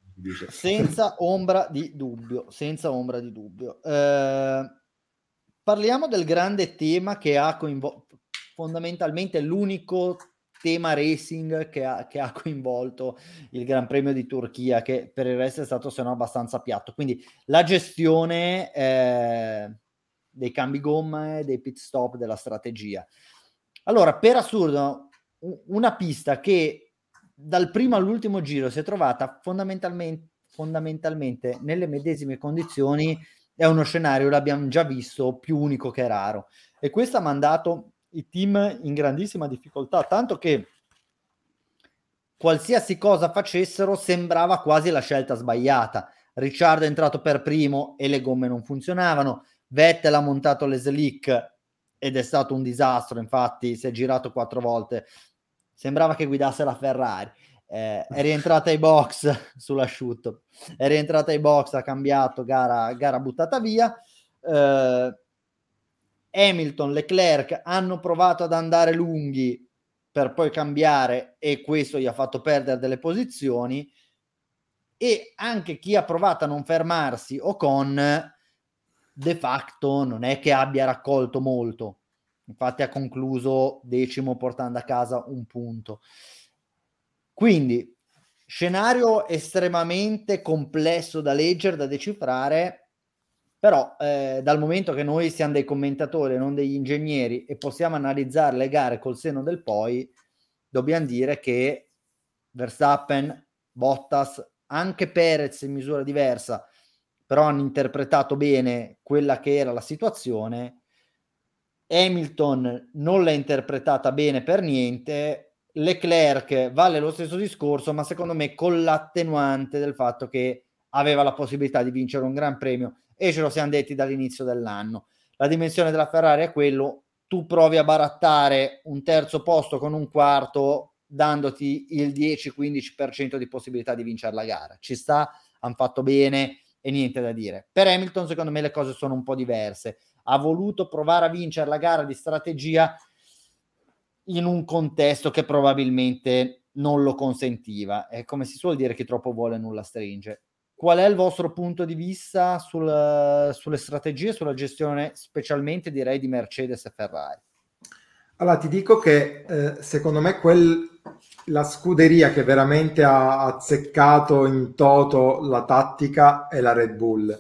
Senza ombra di dubbio, senza ombra di dubbio. Eh parliamo del grande tema che ha coinvolto fondamentalmente l'unico tema racing che ha, che ha, coinvolto il Gran Premio di Turchia, che per il resto è stato se no abbastanza piatto. Quindi la gestione eh, dei cambi gomma e dei pit stop della strategia. Allora, per assurdo, una pista che dal primo all'ultimo giro si è trovata fondamentalmente, fondamentalmente nelle medesime condizioni è uno scenario, l'abbiamo già visto, più unico che raro. E questo ha mandato i team in grandissima difficoltà, tanto che qualsiasi cosa facessero sembrava quasi la scelta sbagliata. Ricciardo è entrato per primo e le gomme non funzionavano, Vettel ha montato le slick ed è stato un disastro, infatti si è girato quattro volte, sembrava che guidasse la Ferrari eh, è rientrata ai box [LAUGHS] sull'asciutto, è rientrata ai box, ha cambiato gara, gara buttata via. Eh, Hamilton, Leclerc hanno provato ad andare lunghi per poi cambiare e questo gli ha fatto perdere delle posizioni. E anche chi ha provato a non fermarsi o con de facto non è che abbia raccolto molto. Infatti ha concluso decimo portando a casa un punto quindi, scenario estremamente complesso da leggere, da decifrare, però eh, dal momento che noi siamo dei commentatori, non degli ingegneri, e possiamo analizzare le gare col seno del poi, dobbiamo dire che Verstappen, Bottas, anche Perez in misura diversa, però hanno interpretato bene quella che era la situazione. Hamilton non l'ha interpretata bene per niente, Leclerc vale lo stesso discorso, ma secondo me con l'attenuante del fatto che aveva la possibilità di vincere un gran premio e ce lo siamo detti dall'inizio dell'anno. La dimensione della Ferrari è quello, tu provi a barattare un terzo posto con un quarto dandoti il 10-15% di possibilità di vincere la gara. Ci sta, hanno fatto bene e niente da dire. Per Hamilton secondo me le cose sono un po' diverse. Ha voluto provare a vincere la gara di strategia in un contesto che probabilmente non lo consentiva. È come si suol dire che troppo vuole nulla stringe. Qual è il vostro punto di vista sul, sulle strategie, sulla gestione, specialmente direi di Mercedes e Ferrari? Allora, ti dico che eh, secondo me quel, la scuderia che veramente ha azzeccato in toto la tattica è la Red Bull.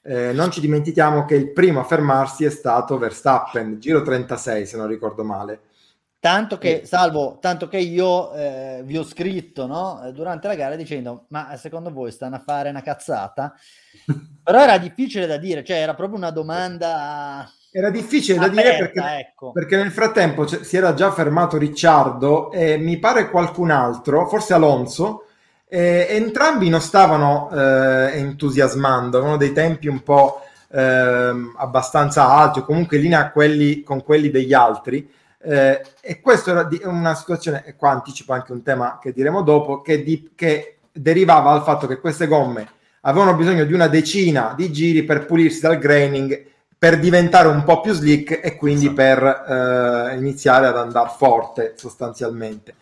Eh, non ci dimentichiamo che il primo a fermarsi è stato Verstappen, giro 36 se non ricordo male Tanto che, salvo, tanto che io eh, vi ho scritto no? durante la gara dicendo: Ma secondo voi stanno a fare una cazzata? [LAUGHS] Però era difficile da dire, cioè era proprio una domanda. Era difficile aperta, da dire perché, ecco. perché nel frattempo si era già fermato Ricciardo e mi pare qualcun altro, forse Alonso, e entrambi non stavano eh, entusiasmando, avevano dei tempi un po' eh, abbastanza alti o comunque in linea quelli, con quelli degli altri eh, e questa era di, una situazione, e qua anticipo anche un tema che diremo dopo, che, di, che derivava dal fatto che queste gomme avevano bisogno di una decina di giri per pulirsi dal graining per diventare un po' più slick e quindi sì. per eh, iniziare ad andare forte sostanzialmente.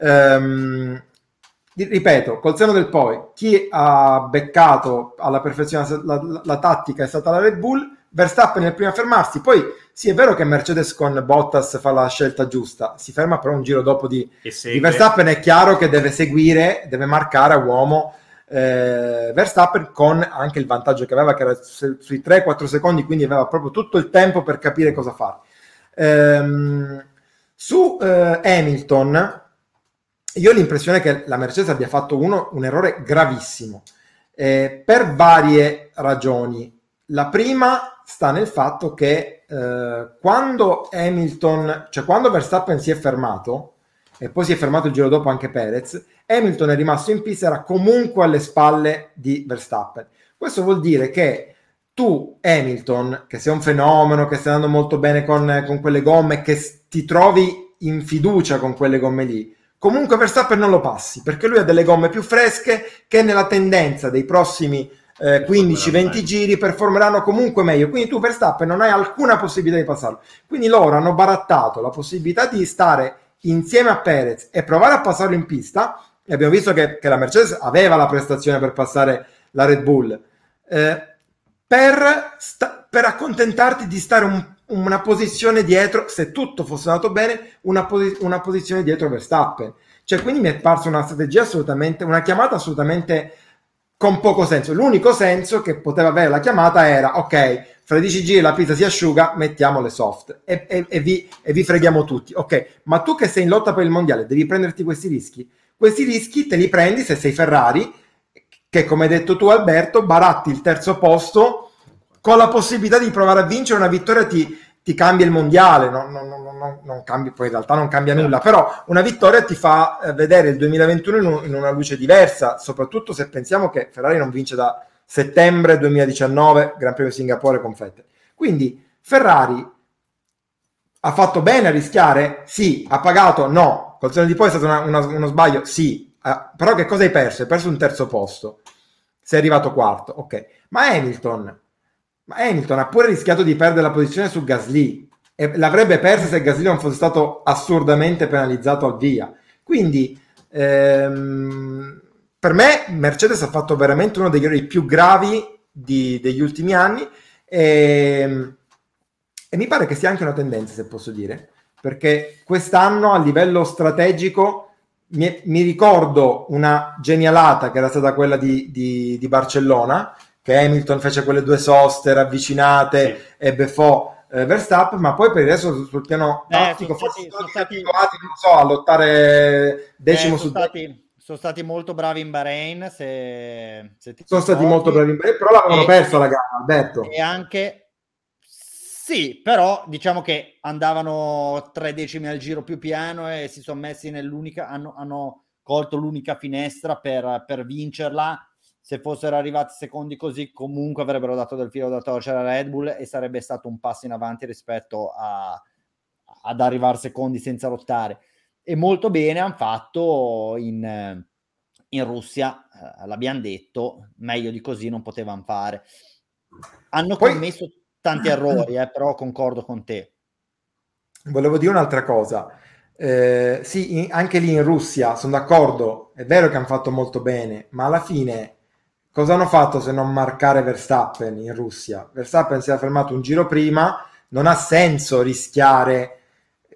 Um, ripeto, col seno del poi, chi ha beccato alla perfezione la, la, la tattica è stata la Red Bull, Verstappen è il primo a fermarsi, poi sì, è vero che Mercedes con Bottas fa la scelta giusta, si ferma però un giro dopo di, di Verstappen, è chiaro che deve seguire, deve marcare a uomo eh, Verstappen con anche il vantaggio che aveva, che era sui 3-4 secondi, quindi aveva proprio tutto il tempo per capire cosa fare. Ehm, su eh, Hamilton, io ho l'impressione che la Mercedes abbia fatto uno, un errore gravissimo, eh, per varie ragioni. La prima sta nel fatto che eh, quando Hamilton, cioè quando Verstappen si è fermato, e poi si è fermato il giro dopo anche Perez, Hamilton è rimasto in pista, era comunque alle spalle di Verstappen. Questo vuol dire che tu, Hamilton, che sei un fenomeno, che stai andando molto bene con, con quelle gomme, che ti trovi in fiducia con quelle gomme lì, comunque Verstappen non lo passi, perché lui ha delle gomme più fresche che nella tendenza dei prossimi eh, 15-20 giri performeranno comunque meglio. Quindi tu Verstappen non hai alcuna possibilità di passarlo. Quindi loro hanno barattato la possibilità di stare insieme a Perez e provare a passarlo in pista. E abbiamo visto che, che la Mercedes aveva la prestazione per passare la Red Bull. Eh, per, sta- per, accontentarti di stare un, una posizione dietro, se tutto fosse andato bene, una, posi- una posizione dietro Verstappen. Cioè, quindi mi è parsa una strategia assolutamente, una chiamata assolutamente con poco senso. L'unico senso che poteva avere la chiamata era, ok, fra 10 giri la pizza si asciuga, mettiamo le soft e, e, e, vi, e, vi, freghiamo tutti. Ok, ma tu che sei in lotta per il mondiale devi prenderti questi rischi. Questi rischi te li prendi se sei Ferrari, che come hai detto tu Alberto, baratti il terzo posto con la possibilità di provare a vincere una vittoria ti, ti cambia il mondiale, non, non, non, non cambia, poi in realtà non cambia nulla, però una vittoria ti fa eh, vedere il 2021 in, un, in, una luce diversa, soprattutto se pensiamo che Ferrari non vince da settembre 2019 Gran Premio Singapore con Vettel. Quindi Ferrari ha fatto bene a rischiare? Sì. Ha pagato? No. Col seno di poi è stato una, una, uno sbaglio? Sì. Uh, però che cosa hai perso? Hai perso un terzo posto. Sei arrivato quarto, ok. Ma Hamilton ma Hamilton ha pure rischiato di perdere la posizione su Gasly e l'avrebbe persa se Gasly non fosse stato assurdamente penalizzato al via. Quindi ehm, per me Mercedes ha fatto veramente uno degli errori più gravi di, degli ultimi anni e, e mi pare che sia anche una tendenza, se posso dire, perché quest'anno a livello strategico mi, mi, ricordo una genialata che era stata quella di, di, di Barcellona, che Hamilton fece quelle due soste ravvicinate sì. e beffò eh, Verstappen, ma poi per il resto sul piano eh, tattico sono forse stati, sono abituati, non so, a lottare decimo eh, su stati, sono stati molto bravi in Bahrain. Se, se sono stati molto bravi in Bahrain, però l'avevano persa la gara, Alberto. E anche sì, però diciamo che andavano tre decimi al giro più piano e si sono messi nell'unica, hanno, hanno colto l'unica finestra per, per vincerla se fossero arrivati secondi così comunque avrebbero dato del filo da torcere a Red Bull e sarebbe stato un passo in avanti rispetto a, ad arrivare secondi senza lottare. E molto bene hanno fatto in, in Russia eh, l'abbiamo detto meglio di così non potevano fare. Hanno Poi... commesso tanti [CLEARS THROAT] errori eh, però concordo con te. Volevo dire un'altra cosa. Eh, sì, in, anche lì in Russia sono d'accordo, è vero che hanno fatto molto bene, ma alla fine cosa hanno fatto se non marcare Verstappen in Russia? Verstappen si è fermato un giro prima, non ha senso rischiare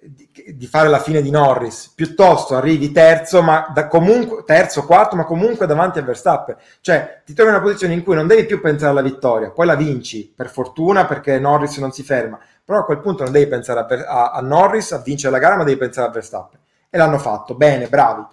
di, di fare la fine di Norris, piuttosto arrivi terzo, ma comunque, terzo, quarto, ma comunque davanti a Verstappen. Cioè, ti trovi in una posizione in cui non devi più pensare alla vittoria, poi la vinci, per fortuna, perché Norris non si ferma, però a quel punto non devi pensare a, a, a Norris a vincere la gara, ma devi pensare a Verstappen. E l'hanno fatto, bene, bravi.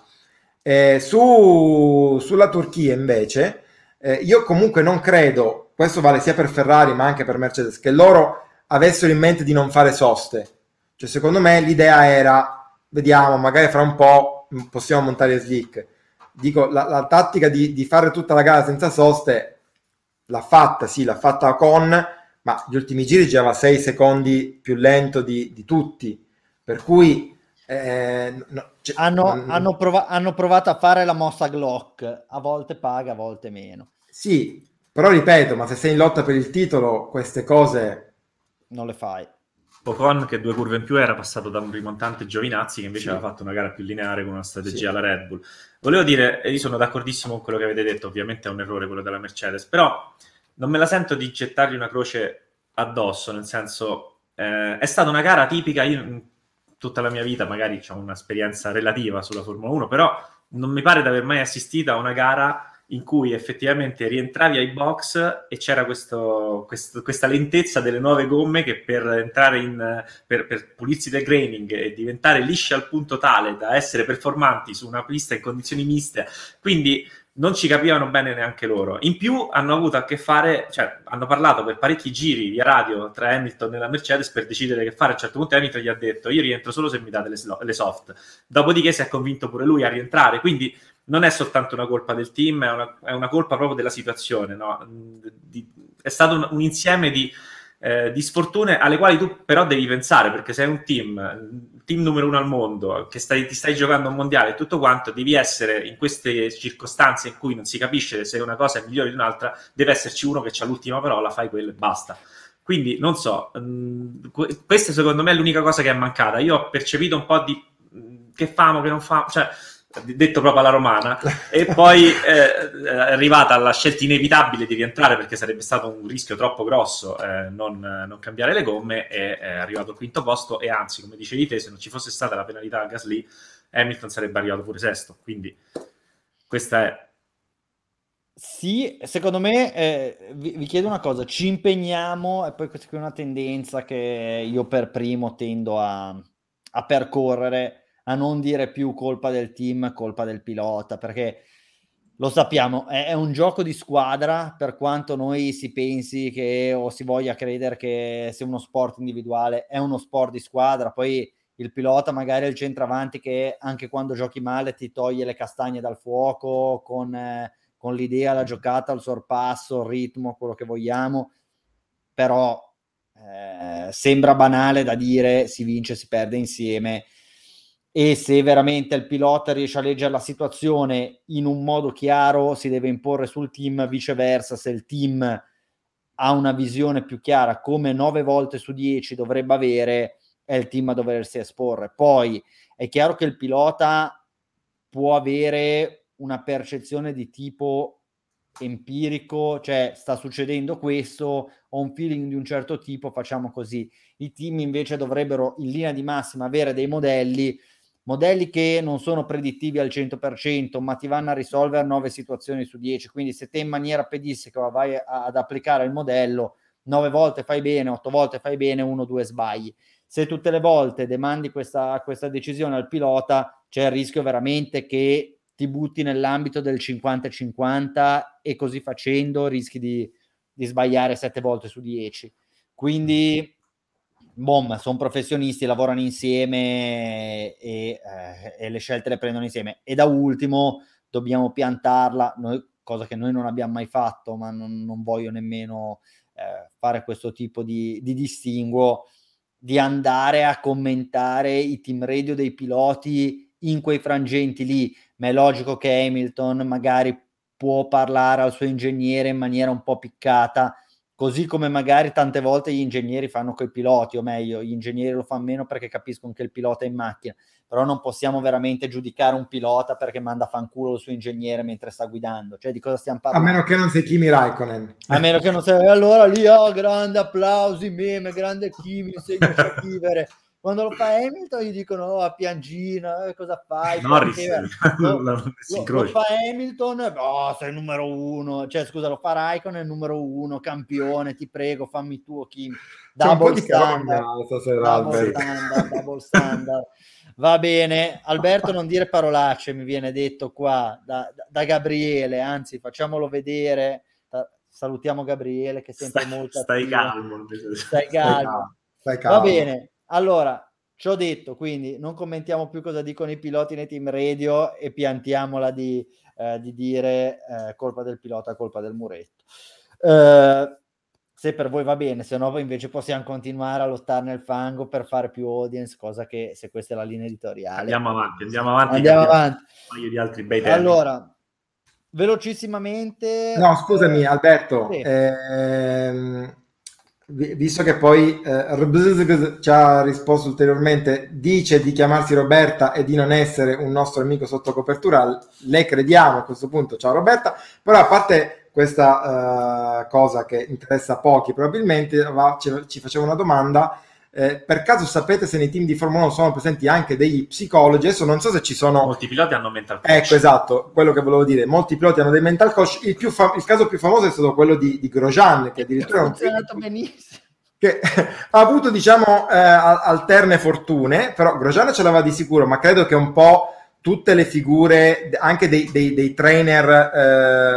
Eh, su, sulla Turchia invece, eh, io comunque non credo, questo vale sia per Ferrari ma anche per Mercedes, che loro avessero in mente di non fare soste. Cioè, secondo me l'idea era, vediamo, magari fra un po' possiamo montare slick. Dico, la, la tattica di, di, fare tutta la gara senza soste l'ha fatta, sì, l'ha fatta con, ma gli ultimi giri girava 6 secondi più lento di, di tutti. Per cui eh, no, cioè, hanno, non... hanno, prov- hanno, provato a fare la mossa Glock, a volte paga, a volte meno. Sì, però ripeto, ma se sei in lotta per il titolo, queste cose... Non le fai. Ocon che due curve in più era passato da un rimontante Giovinazzi che invece sì. aveva fatto una gara più lineare con una strategia sì. alla Red Bull. Volevo dire, e io sono d'accordissimo con quello che avete detto, ovviamente è un errore quello della Mercedes, però non me la sento di gettargli una croce addosso, nel senso eh, è stata una gara tipica, io tutta la mia vita magari ho un'esperienza relativa sulla Formula 1, però non mi pare di aver mai assistito a una gara in cui effettivamente rientravi ai box e c'era questo, questo, questa lentezza delle nuove gomme che per entrare in per, per pulirsi del graining e diventare lisci al punto tale da essere performanti su una pista in condizioni miste. Quindi non ci capivano bene neanche loro. In più hanno avuto a che fare, cioè hanno parlato per parecchi giri via radio tra Hamilton e la Mercedes per decidere che fare. A un certo punto Hamilton gli ha detto io rientro solo se mi date le, le soft. Dopodiché si è convinto pure lui a rientrare. Quindi non è soltanto una colpa del team, è una, è una colpa proprio della situazione. No? Di, è stato un, un insieme di, eh, di, sfortune alle quali tu però devi pensare, perché sei un team, team numero uno al mondo, che stai, ti stai giocando un mondiale e tutto quanto, devi essere in queste circostanze in cui non si capisce se una cosa è migliore di un'altra, deve esserci uno che ha l'ultima parola, fai quello e basta. Quindi non so, mh, mm, questa secondo me è l'unica cosa che è mancata. Io ho percepito un po' di mm, che famo, che non famo, cioè detto proprio alla romana, [LAUGHS] e poi eh, è arrivata la scelta inevitabile di rientrare perché sarebbe stato un rischio troppo grosso eh, non, non, cambiare le gomme e è arrivato al quinto posto e anzi, come dicevi te, se non ci fosse stata la penalità a Gasly, Hamilton sarebbe arrivato pure sesto, quindi questa è... Sì, secondo me, eh, vi, vi, chiedo una cosa, ci impegniamo, e poi questa è una tendenza che io per primo tendo a, a percorrere, a non dire più colpa del team, colpa del pilota, perché lo sappiamo, è, un gioco di squadra, per quanto noi si pensi che o si voglia credere che sia uno sport individuale, è uno sport di squadra, poi il pilota magari è il centravanti che anche quando giochi male ti toglie le castagne dal fuoco con, eh, con l'idea, la giocata, il sorpasso, il ritmo, quello che vogliamo, però eh, sembra banale da dire si vince, si perde insieme e se veramente il pilota riesce a leggere la situazione in un modo chiaro si deve imporre sul team, viceversa se il team ha una visione più chiara come 9 volte su 10 dovrebbe avere è il team a doversi esporre. Poi è chiaro che il pilota può avere una percezione di tipo empirico, cioè sta succedendo questo, ho un feeling di un certo tipo, facciamo così. I team invece dovrebbero in linea di massima avere dei modelli modelli che non sono predittivi al 100%, ma ti vanno a risolvere 9 situazioni su 10. Quindi se te in maniera pedisseca vai ad applicare il modello, 9 volte fai bene, 8 volte fai bene, 1 2 sbagli. Se tutte le volte demandi questa, questa decisione al pilota, c'è il rischio veramente che ti butti nell'ambito del 50-50 e così facendo rischi di, di sbagliare 7 volte su 10. Quindi bom, sono professionisti, lavorano insieme e, eh, e, le scelte le prendono insieme. E da ultimo dobbiamo piantarla, noi, cosa che noi non abbiamo mai fatto, ma non, non voglio nemmeno eh, fare questo tipo di, di distinguo, di andare a commentare i team radio dei piloti in quei frangenti lì. Ma è logico che Hamilton magari può parlare al suo ingegnere in maniera un po' piccata, così come magari tante volte gli ingegneri fanno coi piloti, o meglio, gli ingegneri lo fanno meno perché capiscono che il pilota è in macchina, però non possiamo veramente giudicare un pilota perché manda fanculo il suo ingegnere mentre sta guidando, cioè di cosa stiamo parlando? A meno che non sei Kimi Raikkonen. A meno che non sei, allora lì, oh, grande applausi, meme, grande Kimi, insegna a vivere, [LAUGHS] quando lo fa Hamilton gli dicono oh, a piangina, eh, cosa fai? Norris, [LAUGHS] lo, lo, lo, fa Hamilton, oh, sei il numero uno, cioè scusa, lo fa Raikkonen, numero uno, campione, ti prego, fammi tuo Kim. Double standard, double standard, double standard. Va bene, Alberto, non dire parolacce, mi viene detto qua da, da Gabriele, anzi facciamolo vedere. Salutiamo Gabriele che è sempre stai, molto stai calmo, stai calmo. Stai calmo. Va bene, allora ci ho detto, quindi non commentiamo più cosa dicono i piloti nei team radio e piantiamola di, eh, di dire eh, colpa del pilota, colpa del muretto. Eh, se per voi va bene, se no invece possiamo continuare a lottare nel fango per fare più audience, cosa che se questa è la linea editoriale. Andiamo avanti, andiamo avanti. Andiamo avanti. Di altri bei temi. Allora, velocissimamente... No, scusami Alberto, sì. ehm, visto che poi eh, ci ha risposto ulteriormente, dice di chiamarsi Roberta e di non essere un nostro amico sotto copertura, le crediamo a questo punto, ciao Roberta, però a parte questa uh, cosa che interessa pochi probabilmente, va, ci, ci, faceva una domanda. Eh, per caso sapete se nei team di Formula 1 sono presenti anche degli psicologi? Adesso non so se ci sono. Molti piloti hanno mental coach. Ecco, esatto, quello che volevo dire. Molti piloti hanno dei mental coach. Il, fa- il caso più famoso è stato quello di, di Grosjean, che addirittura. Ha funzionato benissimo che [LAUGHS] ha avuto diciamo eh, alterne fortune, però Grosjean ce l'aveva di sicuro, ma credo che un po' tutte le figure, anche dei, dei, dei trainer eh,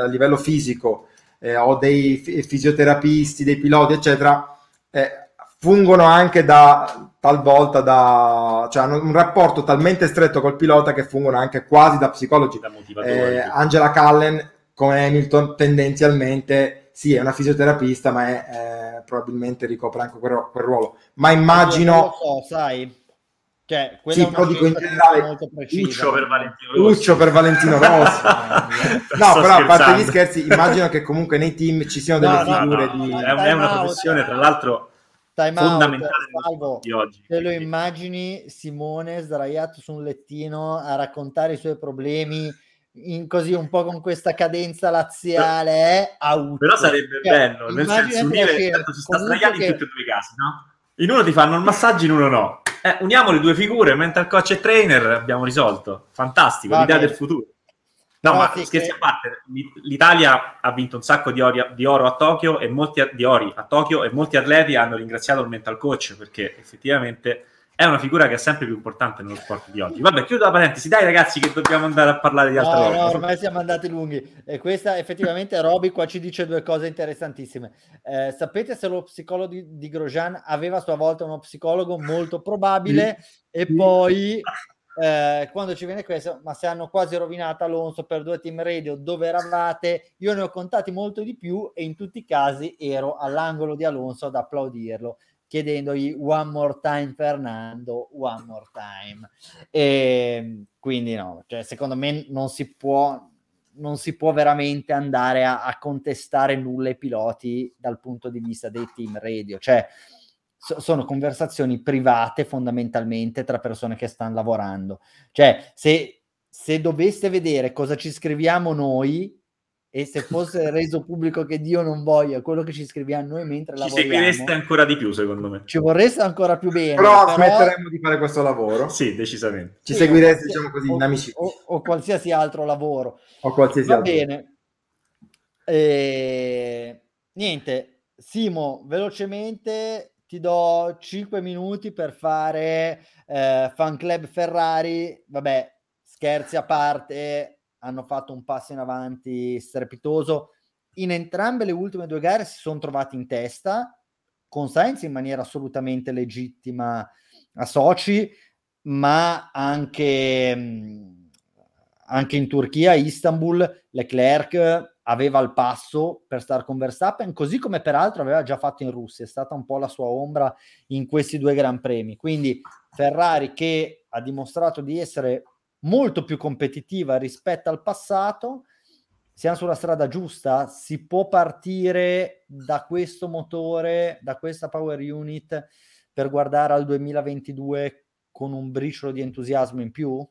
a livello fisico eh, o dei fisioterapisti, dei piloti, eccetera, eh, fungono anche da talvolta da cioè hanno un rapporto talmente stretto col pilota che fungono anche quasi da psicologi. Da eh, Angela Cullen, come Hamilton, tendenzialmente sì, è una fisioterapista, ma è, eh, probabilmente ricopre anche quel, quel ruolo. Ma immagino. Non lo so, sai cioè, sì, però dico in generale Uccio per Valentino Rossi. Uccio per Valentino [LAUGHS] Rossi. no, però a parte gli scherzi, immagino che comunque nei team ci siano delle no, figure no, no, di... È, è una professione, tra l'altro, time fondamentale out, di oggi. Se lo immagini Simone sdraiato su un lettino a raccontare i suoi problemi in così un po' con questa cadenza laziale però, però sarebbe cioè, bello nel senso unire tanto si sta sdraiando che... in tutti e due i casi no? in uno ti fanno il massaggio in uno no eh, uniamo le due figure, mental coach e trainer, abbiamo risolto. Fantastico, Va l'idea bene. del futuro. No, ma sì, scherzi che... a parte, l'Italia ha vinto un sacco di, ori, di oro a Tokyo e molti di ori a Tokyo e molti atleti hanno ringraziato il mental coach perché effettivamente è una figura che è sempre più importante nello sport di oggi. Vabbè, chiudo la parentesi, dai ragazzi che dobbiamo andare a parlare di altre no, cose. No, ormai siamo andati lunghi. E questa effettivamente Roby qua ci dice due cose interessantissime. Eh, sapete se lo psicologo di, di, Grosjean aveva a sua volta uno psicologo? Molto probabile. Sì. E sì. poi eh, quando ci viene questo, ma se hanno quasi rovinato Alonso per due team radio dove eravate, io ne ho contati molto di più e in tutti i casi ero all'angolo di Alonso ad applaudirlo chiedendogli one more time Fernando, one more time. E quindi no, cioè, secondo me non si può non si può veramente andare a, a, contestare nulla ai piloti dal punto di vista dei team radio, cioè so, sono conversazioni private fondamentalmente tra persone che stanno lavorando. Cioè, se, se doveste vedere cosa ci scriviamo noi, e se [LAUGHS] fosse reso pubblico che Dio non voglia quello che ci scriviamo noi mentre ci lavoriamo ci seguireste ancora di più secondo me. ci vorreste ancora più bene però, però... smetteremo di fare questo lavoro? Sì decisamente. Ci sì, seguireste diciamo così o, in amicizia o, o, qualsiasi altro lavoro. O qualsiasi va altro. bene. E... niente Simo velocemente ti do 5 minuti per fare eh, fan club Ferrari vabbè scherzi a parte hanno fatto un passo in avanti strepitoso. In entrambe le ultime due gare si sono trovati in testa, con Sainz in maniera assolutamente legittima a Sochi, ma anche, anche in Turchia, Istanbul, Leclerc aveva il passo per stare con Verstappen, così come peraltro aveva già fatto in Russia, è stata un po' la sua ombra in questi due Gran Premi. Quindi Ferrari che ha dimostrato di essere molto più competitiva rispetto al passato. Siamo sulla strada giusta, si può partire da questo motore, da questa power unit per guardare al 2022 con un briciolo di entusiasmo in più?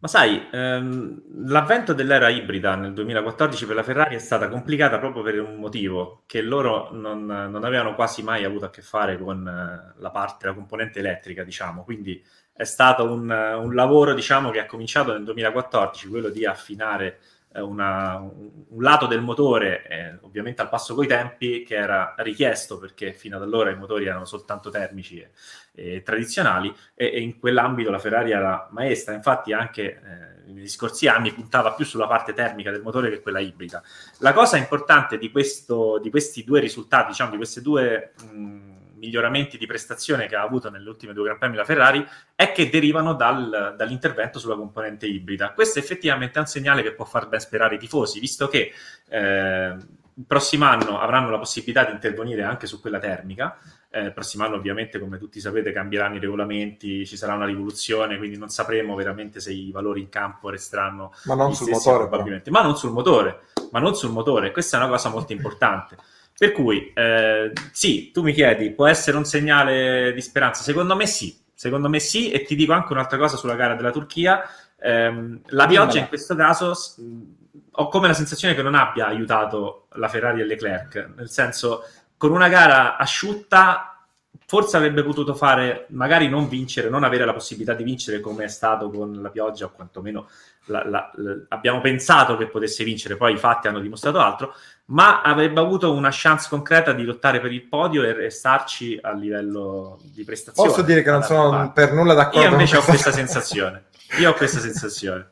Ma sai, ehm, l'avvento dell'era ibrida nel 2014 per la Ferrari è stata complicata proprio per un motivo, che loro non, non avevano quasi mai avuto a che fare con eh, la parte, la componente elettrica, diciamo. Quindi è stato un, un lavoro, diciamo, che ha cominciato nel 2014, quello di affinare una, un lato del motore, eh, ovviamente al passo coi tempi, che era richiesto perché fino ad allora i motori erano soltanto termici e, e tradizionali e, e, in quell'ambito la Ferrari era maestra, infatti anche eh, negli scorsi anni puntava più sulla parte termica del motore che quella ibrida. La cosa importante di, questo, di questi due risultati, diciamo di queste due... Mh, miglioramenti di prestazione che ha avuto nelle ultime due Gran Premi la Ferrari è che derivano dal, dall'intervento sulla componente ibrida. Questo effettivamente è un segnale che può far ben sperare i tifosi, visto che eh, il prossimo anno avranno la possibilità di intervenire anche su quella termica. Eh, il prossimo anno, ovviamente, come tutti sapete, cambieranno i regolamenti, ci sarà una rivoluzione, quindi non sapremo veramente se i valori in campo resteranno. Ma non sul motore, probabilmente. Ma non sul motore, ma non sul motore. Questa è una cosa molto importante. Per cui, eh, sì, tu mi chiedi, può essere un segnale di speranza? Secondo me sì, secondo me sì, e ti dico anche un'altra cosa sulla gara della Turchia. Eh, la pioggia in questo caso ho come la sensazione che non abbia aiutato la Ferrari e Leclerc, nel senso, con una gara asciutta forse avrebbe potuto fare, magari non vincere, non avere la possibilità di vincere come è stato con la pioggia, o quantomeno la, la, la, abbiamo pensato che potesse vincere, poi i fatti hanno dimostrato altro, ma avrebbe avuto una chance concreta di lottare per il podio e restarci a livello di prestazione. Posso dire che non sono parte. per nulla d'accordo. Io invece ho questa sensazione. Io ho questa sensazione.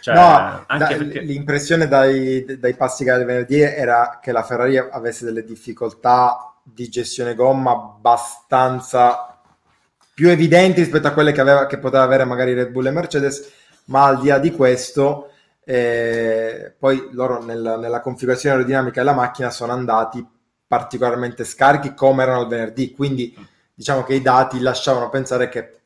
Cioè, no, da, perché... l'impressione dai, dai passi che venerdì era che la Ferrari avesse delle difficoltà di gestione gomma abbastanza più evidenti rispetto a quelle che, aveva, che poteva avere magari Red Bull e Mercedes, ma al di là di questo eh, poi loro nel, nella configurazione aerodinamica della macchina sono andati particolarmente scarichi come erano il venerdì, quindi diciamo che i dati lasciavano pensare che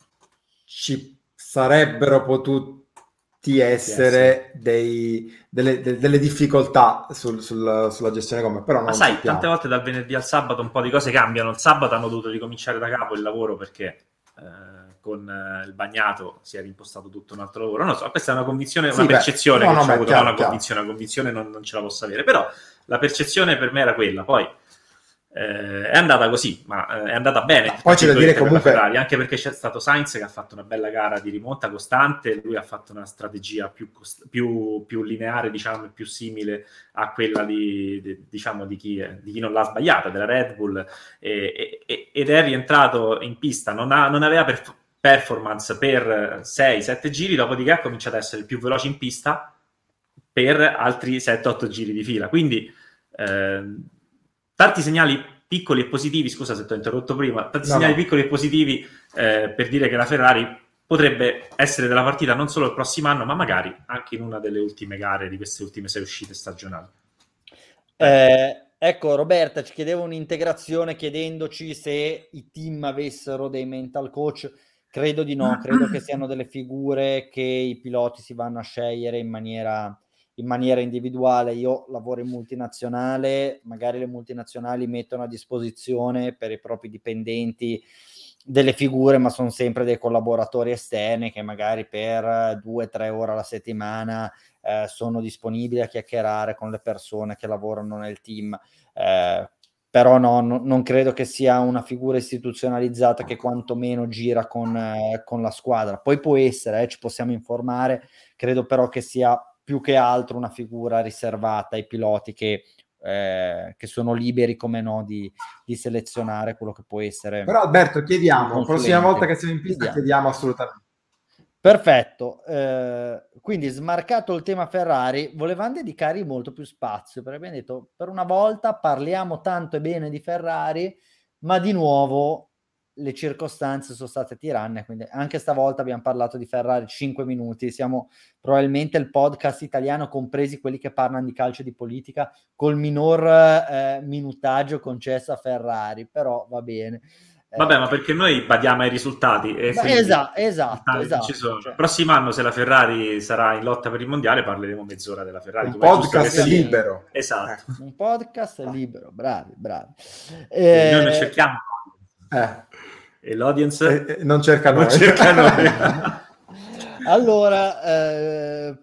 ci sarebbero potuti essere dei, delle, de, delle, difficoltà sul, sul, sulla gestione come però Ma sai, sappiamo. tante volte dal venerdì al sabato un po' di cose cambiano. Il sabato hanno dovuto ricominciare da capo il lavoro perché eh, con eh, il bagnato si è rimpostato tutto un altro lavoro. Non so, questa è una convinzione, sì, una percezione no, che no, c'è avuto, chiaro, una convinzione, una convinzione non, non, ce la posso avere, però la percezione per me era quella, poi eh, è andata così, ma eh, è andata bene. Poi c'è da dire comunque... Ferrari, anche perché c'è stato Sainz che ha fatto una bella gara di rimonta costante, lui ha fatto una strategia più, cost- più, più lineare, diciamo, più simile a quella di, di, diciamo, di, chi, di chi non l'ha sbagliata, della Red Bull, e, e, ed è rientrato in pista, non, ha, non aveva per, performance per 6-7 giri, dopodiché ha cominciato ad essere il più veloce in pista per altri 7-8 giri di fila. Quindi eh, tanti segnali piccoli e positivi, scusa se ti ho interrotto prima, tanti no, segnali no. piccoli e positivi eh, per dire che la Ferrari potrebbe essere della partita non solo il prossimo anno, ma magari anche in una delle ultime gare di queste ultime sei uscite stagionali. Eh, ecco, Roberta ci chiedeva un'integrazione chiedendoci se i team avessero dei mental coach Credo di no, credo che siano delle figure che i piloti si vanno a scegliere in maniera, in maniera individuale. Io lavoro in multinazionale, magari le multinazionali mettono a disposizione per i propri dipendenti delle figure, ma sono sempre dei collaboratori esterni che magari per due o tre ore alla settimana eh, sono disponibili a chiacchierare con le persone che lavorano nel team. Eh, però no, no, non credo che sia una figura istituzionalizzata che quantomeno gira con, eh, con la squadra. Poi può essere, eh, ci possiamo informare, credo però che sia più che altro una figura riservata ai piloti che, eh, che sono liberi come no di, di, selezionare quello che può essere. Però Alberto, chiediamo, la prossima volta che siamo in pista chiediamo, chiediamo assolutamente. Perfetto, eh, quindi smarcato il tema Ferrari, volevamo dedicare molto più spazio, perché abbiamo detto per una volta parliamo tanto e bene di Ferrari, ma di nuovo le circostanze sono state tiranne, quindi anche stavolta abbiamo parlato di Ferrari 5 minuti, siamo probabilmente il podcast italiano, compresi quelli che parlano di calcio e di politica, col minor eh, minutaggio concesso a Ferrari, però va bene. Vabbè, ma perché noi badiamo ai risultati. E esatto, esatto, esatto. Cioè. Prossimo anno, se la Ferrari sarà in lotta per il mondiale, parleremo mezz'ora della Ferrari. Un podcast libero. Esatto. Eh. Un podcast libero, bravi, bravi. Eh... Noi non cerchiamo. Eh. E l'audience? Eh, non cerca noi. Non cerca [LAUGHS] noi. allora, eh,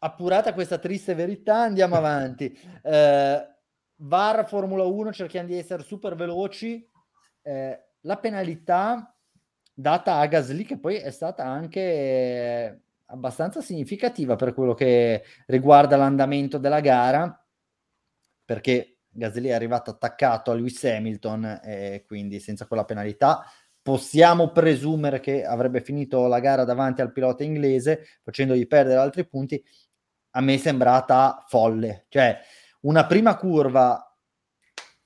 appurata questa triste verità, andiamo avanti. Eh, VAR Formula 1, cerchiamo di essere super veloci. Eh, la penalità data a Gasly, che poi è stata anche abbastanza significativa per quello che riguarda l'andamento della gara, perché Gasly è arrivato attaccato a Lewis Hamilton e quindi senza quella penalità possiamo presumere che avrebbe finito la gara davanti al pilota inglese facendogli perdere altri punti a me è sembrata folle cioè una prima curva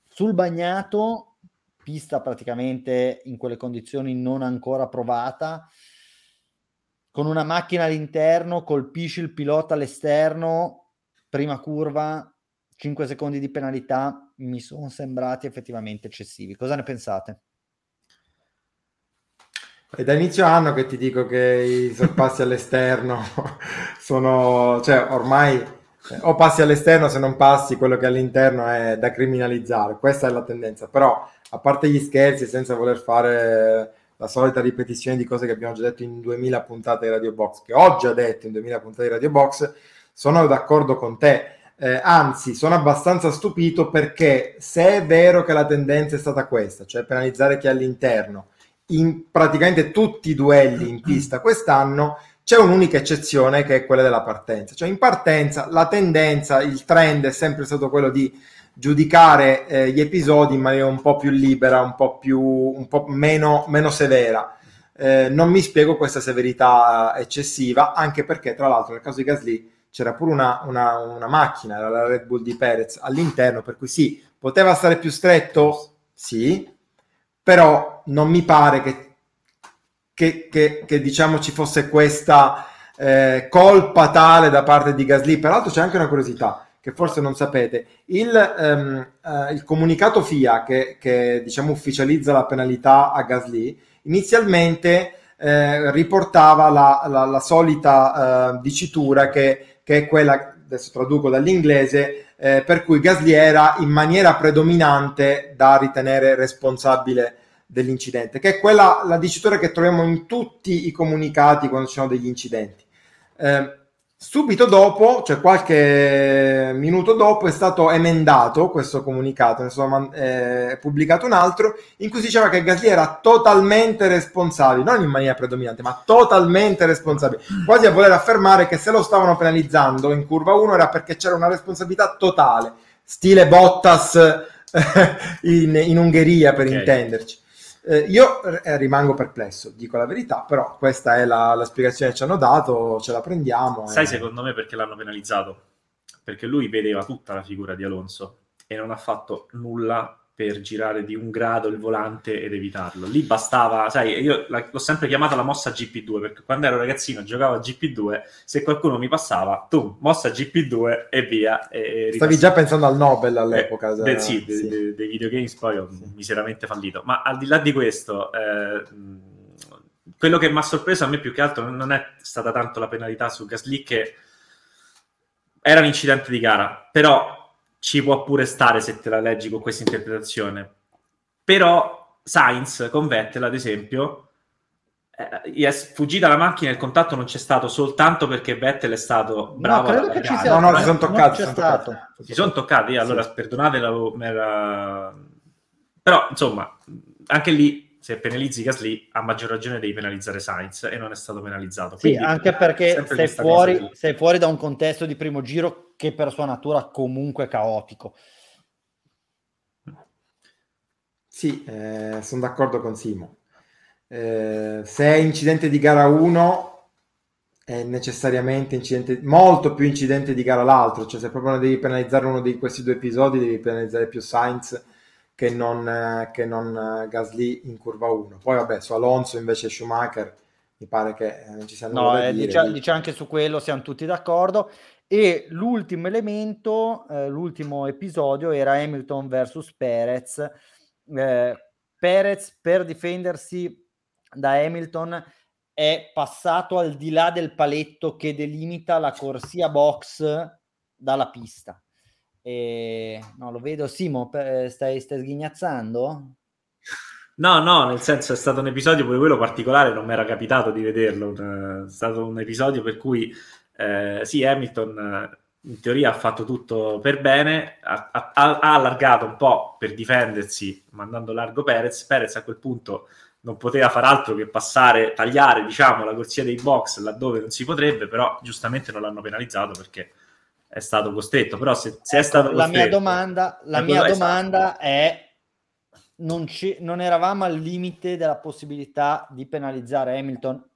sul bagnato pista praticamente in quelle condizioni non ancora provata con una macchina all'interno colpisci il pilota all'esterno prima curva 5 secondi di penalità mi sono sembrati effettivamente eccessivi. Cosa ne pensate? È da inizio anno che ti dico che i sorpassi all'esterno [LAUGHS] sono, cioè ormai o passi all'esterno se non passi quello che all'interno è da criminalizzare, questa è la tendenza, però a parte gli scherzi senza voler fare la solita ripetizione di cose che abbiamo già detto in 2000 puntate di Radio Box, che ho già detto in 2000 puntate di Radio Box, sono d'accordo con te. Eh, anzi, sono abbastanza stupito perché se è vero che la tendenza è stata questa, cioè penalizzare chi è all'interno, in praticamente tutti i duelli in pista quest'anno, c'è un'unica eccezione che è quella della partenza. Cioè in partenza la tendenza, il trend è sempre stato quello di giudicare eh, gli episodi in maniera un po' più libera, un po' più un po' meno, meno severa. Eh, non mi spiego questa severità eccessiva, anche perché tra l'altro nel caso di Gasly c'era pure una, una, una macchina, era la Red Bull di Perez all'interno, per cui sì, poteva stare più stretto, sì, però non mi pare che, che, che, che diciamo ci fosse questa eh, colpa tale da parte di Gasly. Peraltro c'è anche una curiosità che forse non sapete. Il, ehm, eh, il comunicato FIA che, che diciamo ufficializza la penalità a Gasly inizialmente eh, riportava la, la, la solita eh, dicitura che che è quella, adesso traduco dall'inglese, eh, per cui Gasly era in maniera predominante da ritenere responsabile dell'incidente, che è quella la dicitura che troviamo in tutti i comunicati quando ci sono degli incidenti. Eh, Subito dopo, cioè qualche minuto dopo, è stato emendato questo comunicato, ne sono eh, pubblicato un altro, in cui si diceva che Gasly era totalmente responsabile, non in maniera predominante, ma totalmente responsabile, quasi a voler affermare che se lo stavano penalizzando in curva 1 era perché c'era una responsabilità totale, stile Bottas [LAUGHS] in, in Ungheria per okay. intenderci. Eh, io eh, rimango perplesso, dico la verità, però questa è la, la, spiegazione che ci hanno dato, ce la prendiamo. Sai e... secondo me perché l'hanno penalizzato? Perché lui vedeva tutta la figura di Alonso e non ha fatto nulla per girare di un grado il volante ed evitarlo. Lì bastava, sai, io l'ho sempre chiamata la mossa GP2 perché quando ero ragazzino giocavo a GP2, se qualcuno mi passava, tu, mossa GP2 e via. E Stavi già pensando al Nobel all'epoca. Eh, de, sì, sì. dei de, videogames poi ho sì. miseramente fallito. Ma al di là di questo, eh, quello che mi ha sorpreso a me più che altro non è stata tanto la penalità su Gasly che era un incidente di gara, però ci può pure stare se te la leggi con questa interpretazione. Però Sainz con Vettel, ad esempio, eh, è fuggita la macchina e il contatto non c'è stato soltanto perché Vettel è stato bravo. No, credo che ci sia. No, no, si sono toccati. Si sono toccati. Si sono toccati, allora sì. perdonate, la... però insomma, anche lì se penalizzi Gasly, a maggior ragione devi penalizzare Sainz e non è stato penalizzato. Quindi, sì, anche perché sei fuori, sei fuori, da un contesto di primo giro che per sua natura comunque caotico. Sì, eh, sono d'accordo con Simo. Eh, se è incidente di gara 1 è necessariamente incidente, molto più incidente di gara l'altro, cioè se proprio devi penalizzare uno di questi due episodi devi penalizzare più Sainz che non, che non Gasly in curva 1. Poi vabbè, su Alonso invece Schumacher mi pare che non ci sia no, eh, dice, dice, anche su quello siamo tutti d'accordo e l'ultimo elemento eh, l'ultimo episodio era Hamilton versus Perez. Eh, Perez per difendersi da Hamilton è passato al di là del paletto che delimita la corsia box dalla pista. E... No, lo vedo, Simo, stai, stai sghignazzando? No, no, nel senso è stato un episodio pure quello particolare, non mi era capitato di vederlo, è stato un episodio per cui eh, sì, Hamilton in teoria ha fatto tutto per bene, ha, ha, ha, allargato un po' per difendersi mandando largo Perez, Perez a quel punto non poteva far altro che passare, tagliare diciamo la corsia dei box laddove non si potrebbe, però giustamente non l'hanno penalizzato perché è stato costretto, però se, se ecco, è stato costretto... La mia domanda, la mia domanda è non, non, eravamo al limite della possibilità di penalizzare Hamilton.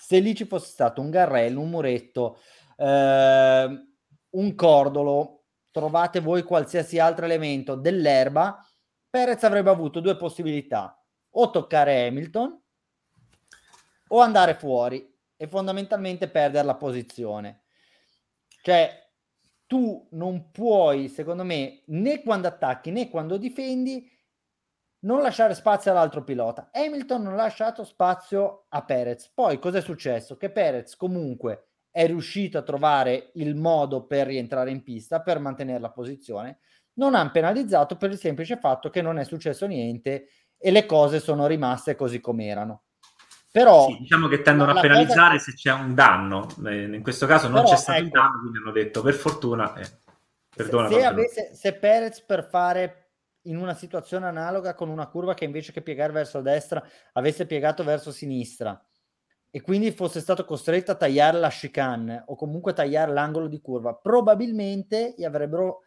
Se lì ci fosse stato un garrello, un muretto, eh, un cordolo, trovate voi qualsiasi altro elemento dell'erba, Perez avrebbe avuto due possibilità, o toccare Hamilton o andare fuori e fondamentalmente perdere la posizione. Cioè, tu non puoi, secondo me, né quando attacchi né quando difendi, non lasciare spazio all'altro pilota. Hamilton non ha lasciato spazio a Perez. Poi cosa è successo? Che Perez comunque è riuscito a trovare il modo per rientrare in pista, per mantenere la posizione. Non hanno penalizzato per il semplice fatto che non è successo niente e le cose sono rimaste così come erano. Però sì, diciamo che tendono a penalizzare cosa... se c'è un danno. Eh, in questo caso non Però, c'è stato ecco, un danno, quindi hanno detto per fortuna. Eh, perdona, se, se, avesse, se Perez per fare in una situazione analoga con una curva che invece che piegare verso destra avesse piegato verso sinistra e quindi fosse stato costretto a tagliare la chicane o comunque tagliare l'angolo di curva, probabilmente gli avrebbero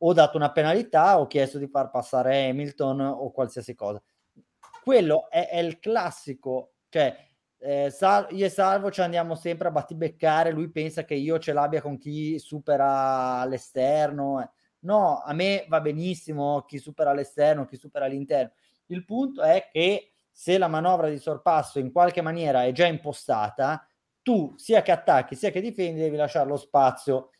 o dato una penalità o chiesto di far passare Hamilton o qualsiasi cosa. Quello è, è il classico, cioè eh, sal- io e Salvo ci andiamo sempre a battibeccare, lui pensa che io ce l'abbia con chi supera l'esterno. Eh No, a me va benissimo chi supera l'esterno, chi supera l'interno. Il punto è che se la manovra di sorpasso in qualche maniera è già impostata, tu sia che attacchi sia che difendi devi lasciare lo spazio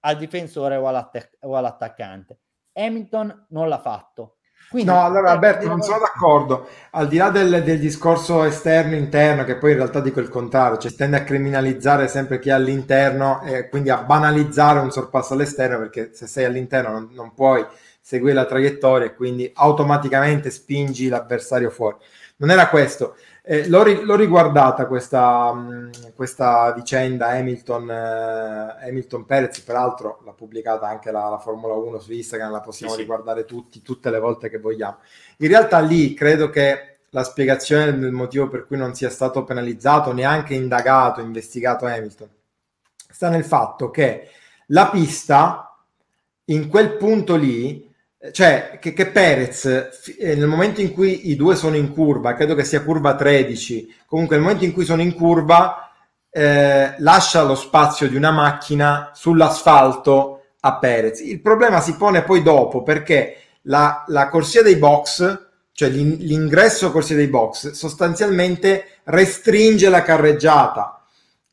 al difensore o, all'attac- o all'attaccante. Hamilton non l'ha fatto. Quindi, no, allora Alberto, non sono d'accordo. Al di là del, del discorso esterno-interno, che poi in realtà dico il contrario, cioè tende a criminalizzare sempre chi è all'interno e quindi a banalizzare un sorpasso all'esterno, perché se sei all'interno non, non puoi seguire la traiettoria e quindi automaticamente spingi l'avversario fuori. Non era questo. Eh, l'ho, ri- l'ho, riguardata questa, mh, questa vicenda Hamilton, eh, Hamilton Perez, peraltro l'ha pubblicata anche la, la, Formula 1 su Instagram, la possiamo sì, riguardare tutti, tutte le volte che vogliamo. In realtà lì credo che la spiegazione del motivo per cui non sia stato penalizzato, neanche indagato, investigato Hamilton, sta nel fatto che la pista in quel punto lì cioè che, che Perez eh, nel momento in cui i due sono in curva, credo che sia curva 13, comunque nel momento in cui sono in curva eh, lascia lo spazio di una macchina sull'asfalto a Perez. Il problema si pone poi dopo perché la, la corsia dei box, cioè l'ingresso corsia dei box, sostanzialmente restringe la carreggiata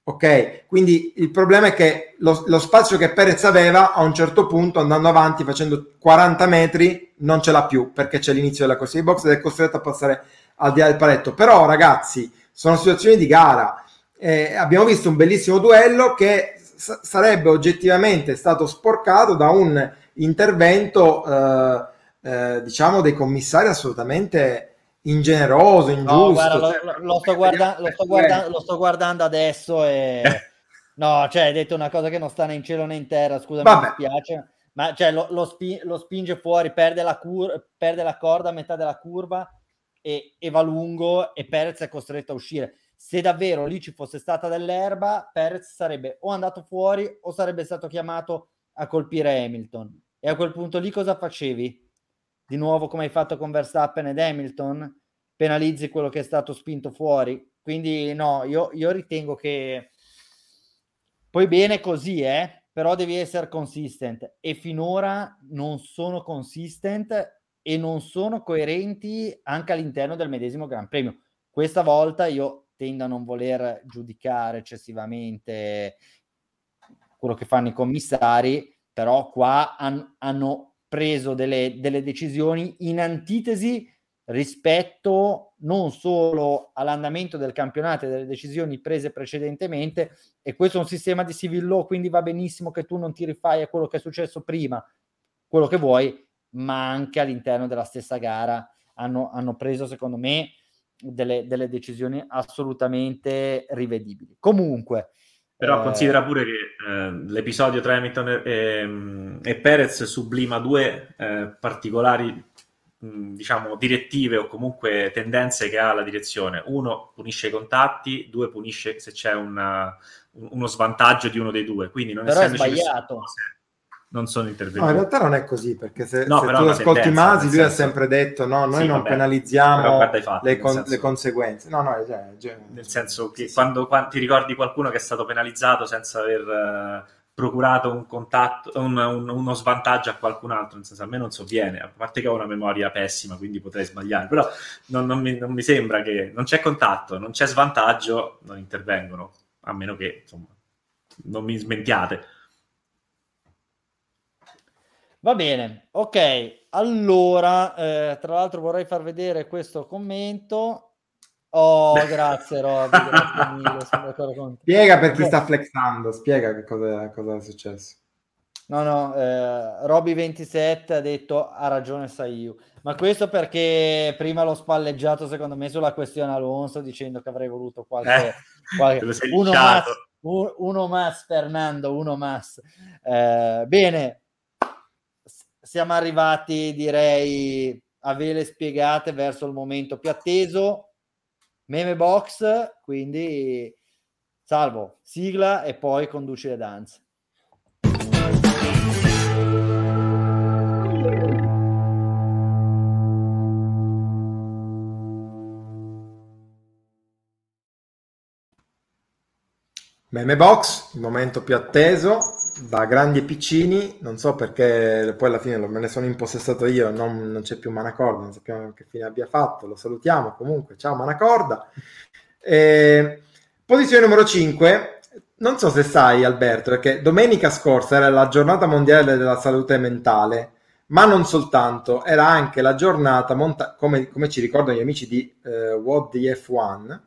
Ok, quindi il problema è che lo, lo, spazio che Perez aveva a un certo punto andando avanti facendo 40 metri non ce l'ha più perché c'è l'inizio della corsa di box ed è costretto a passare al di là del paletto. Però ragazzi, sono situazioni di gara. Eh, abbiamo visto un bellissimo duello che s- sarebbe oggettivamente stato sporcato da un intervento, eh, eh, diciamo, dei commissari assolutamente ingeneroso, ingiusto. No, guarda, lo, cioè, lo, sto guarda- lo, sto guarda- lo, sto guardando adesso e... [LAUGHS] no, cioè, hai detto una cosa che non sta né in cielo né in terra, scusa, mi dispiace. Ma cioè, lo, lo, spi- lo, spinge fuori, perde la, cur- perde la corda a metà della curva e, e va lungo e Perez è costretto a uscire. Se davvero lì ci fosse stata dell'erba, Perez sarebbe o andato fuori o sarebbe stato chiamato a colpire Hamilton. E a quel punto lì cosa facevi? Di nuovo come hai fatto con Verstappen ed Hamilton, penalizzi quello che è stato spinto fuori. Quindi no, io, io ritengo che poi bene così, eh, però devi essere consistent e finora non sono consistent e non sono coerenti anche all'interno del medesimo Gran Premio. Questa volta io tendo a non voler giudicare eccessivamente quello che fanno i commissari, però qua han, hanno preso delle, delle decisioni in antitesi rispetto non solo all'andamento del campionato e delle decisioni prese precedentemente e questo è un sistema di civil law quindi va benissimo che tu non ti rifai a quello che è successo prima quello che vuoi ma anche all'interno della stessa gara hanno, hanno preso secondo me delle, delle, decisioni assolutamente rivedibili. Comunque, però eh... considera pure che eh, l'episodio tra Hamilton e, e, e Perez sublima due eh, particolari diciamo direttive o comunque tendenze che ha la direzione. Uno punisce i contatti, due punisce se c'è una, uno svantaggio di uno dei due. Quindi non Però è sbagliato. Cose, non sono intervenuti. No, in realtà non è così, perché se, no, se tu ascolti Masi, lui senso... ha sempre detto no, noi sì, non vabbè, penalizziamo fatti, le, con, senso... le, conseguenze. No, no, cioè, cioè, nel senso che sì, quando, quando, ti ricordi qualcuno che è stato penalizzato senza aver uh, procurato un contatto, un, un, uno svantaggio a qualcun altro, nel senso a me non sovviene, a parte che ho una memoria pessima, quindi potrei sbagliare, però non, non, mi, non mi sembra che non c'è contatto, non c'è svantaggio, non intervengono, a meno che insomma non mi smentiate. Va bene, ok. Allora, eh, tra l'altro vorrei far vedere questo commento. Oh, [LAUGHS] grazie Roby, grazie mille. Spiega per chi sta flexando, spiega che cosa, cosa è successo. No, no, eh, Roby27 ha detto ha ragione Saiu, ma questo perché prima l'ho spalleggiato secondo me sulla questione Alonso dicendo che avrei voluto qualche... Eh, [LAUGHS] qualche uno, mas, uno mas, Fernando, uno mas. Eh, bene, siamo arrivati, direi, a vele spiegate verso il momento più atteso. Meme box, quindi salvo, sigla e poi conduci le danze. Meme box, il momento più atteso, da grandi e piccini, non so perché poi alla fine me ne sono impossessato io, non, non c'è più Manacorda, non sappiamo che fine abbia fatto, lo salutiamo comunque, ciao Manacorda. Eh, posizione numero 5, non so se sai Alberto, perché domenica scorsa era la giornata mondiale della salute mentale, ma non soltanto, era anche la giornata, monta- come, come, ci ricordano gli amici di uh, What the F1,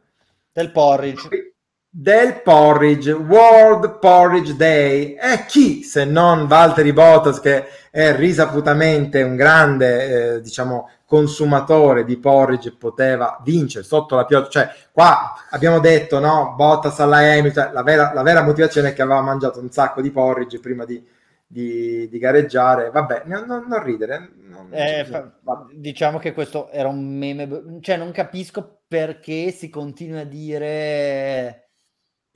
del porridge del porridge, World Porridge Day. E chi se non Valtteri Bottas che è risaputamente un grande, eh, diciamo, consumatore di porridge poteva vincere sotto la pioggia. Cioè, qua abbiamo detto, no, Bottas alla Hamilton, la vera, la vera motivazione è che aveva mangiato un sacco di porridge prima di, di, di gareggiare. Vabbè, non, non ridere. Non, eh, fa, diciamo che questo era un meme, cioè non capisco perché si continua a dire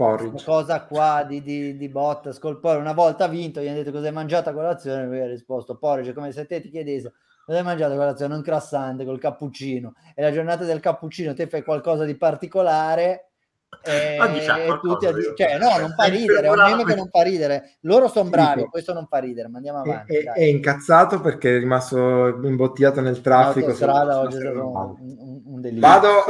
Porridge. cosa qua di, di, di Bottas col porridge. Una volta vinto, gli hanno detto cosa hai mangiato a colazione, lui ha risposto porridge, come se te ti chiedesse cosa hai mangiato a colazione, un croissant col cappuccino. E la giornata del cappuccino te fai qualcosa di particolare e, e tutti a dire, cioè, no, non fa [LAUGHS] ridere, è un meme che non fa ridere. Loro sono bravi, questo non fa ridere, ma andiamo avanti. È, è, incazzato perché è rimasto imbottigliato nel traffico. Strada, oggi è un, un, un vado,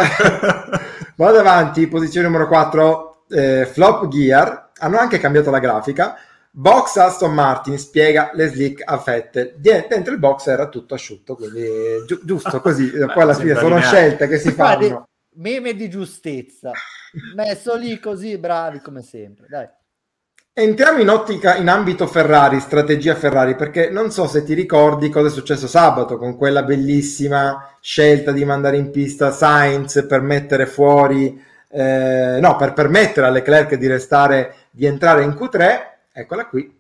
[LAUGHS] vado avanti, posizione numero 4 eh, Flop Gear hanno anche cambiato la grafica. Box Aston Martin spiega le slick a fette. Dentro il box era tutto asciutto, quindi gi- giusto così. [LAUGHS] Poi alla fine sono scelte che si [LAUGHS] fanno. Meme di giustezza, messo lì così, bravi come sempre. Dai. Entriamo in ottica in ambito Ferrari, strategia Ferrari, perché non so se ti ricordi cosa è successo sabato con quella bellissima scelta di mandare in pista Sainz per mettere fuori eh, no, per permettere a Leclerc di restare, di entrare in Q3, eccola qui,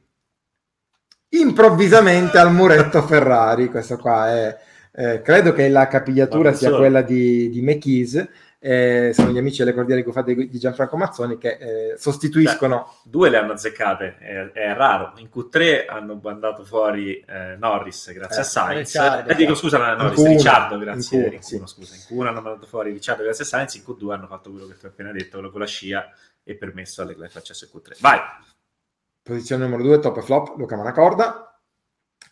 improvvisamente al muretto [LAUGHS] Ferrari, questo qua è, eh, credo che la capigliatura sia quella di, di McKees, eh, sono gli amici delle cordiali guffate di Gianfranco Mazzoni che eh, sostituiscono. Beh, due le hanno azzeccate, è, è, raro. In Q3 hanno mandato fuori eh, Norris grazie eh, a Sainz. Ricciardo, eh, dico scusa, Norris, in Ricciardo grazie in Q, in sì. scusa. In Q1 hanno mandato fuori Ricciardo grazie a Sainz, in Q2 hanno fatto quello che ti ho appena detto, quello con la scia e permesso alle accesso in Q3. Vai! Posizione numero 2, top e flop, Luca Manacorda.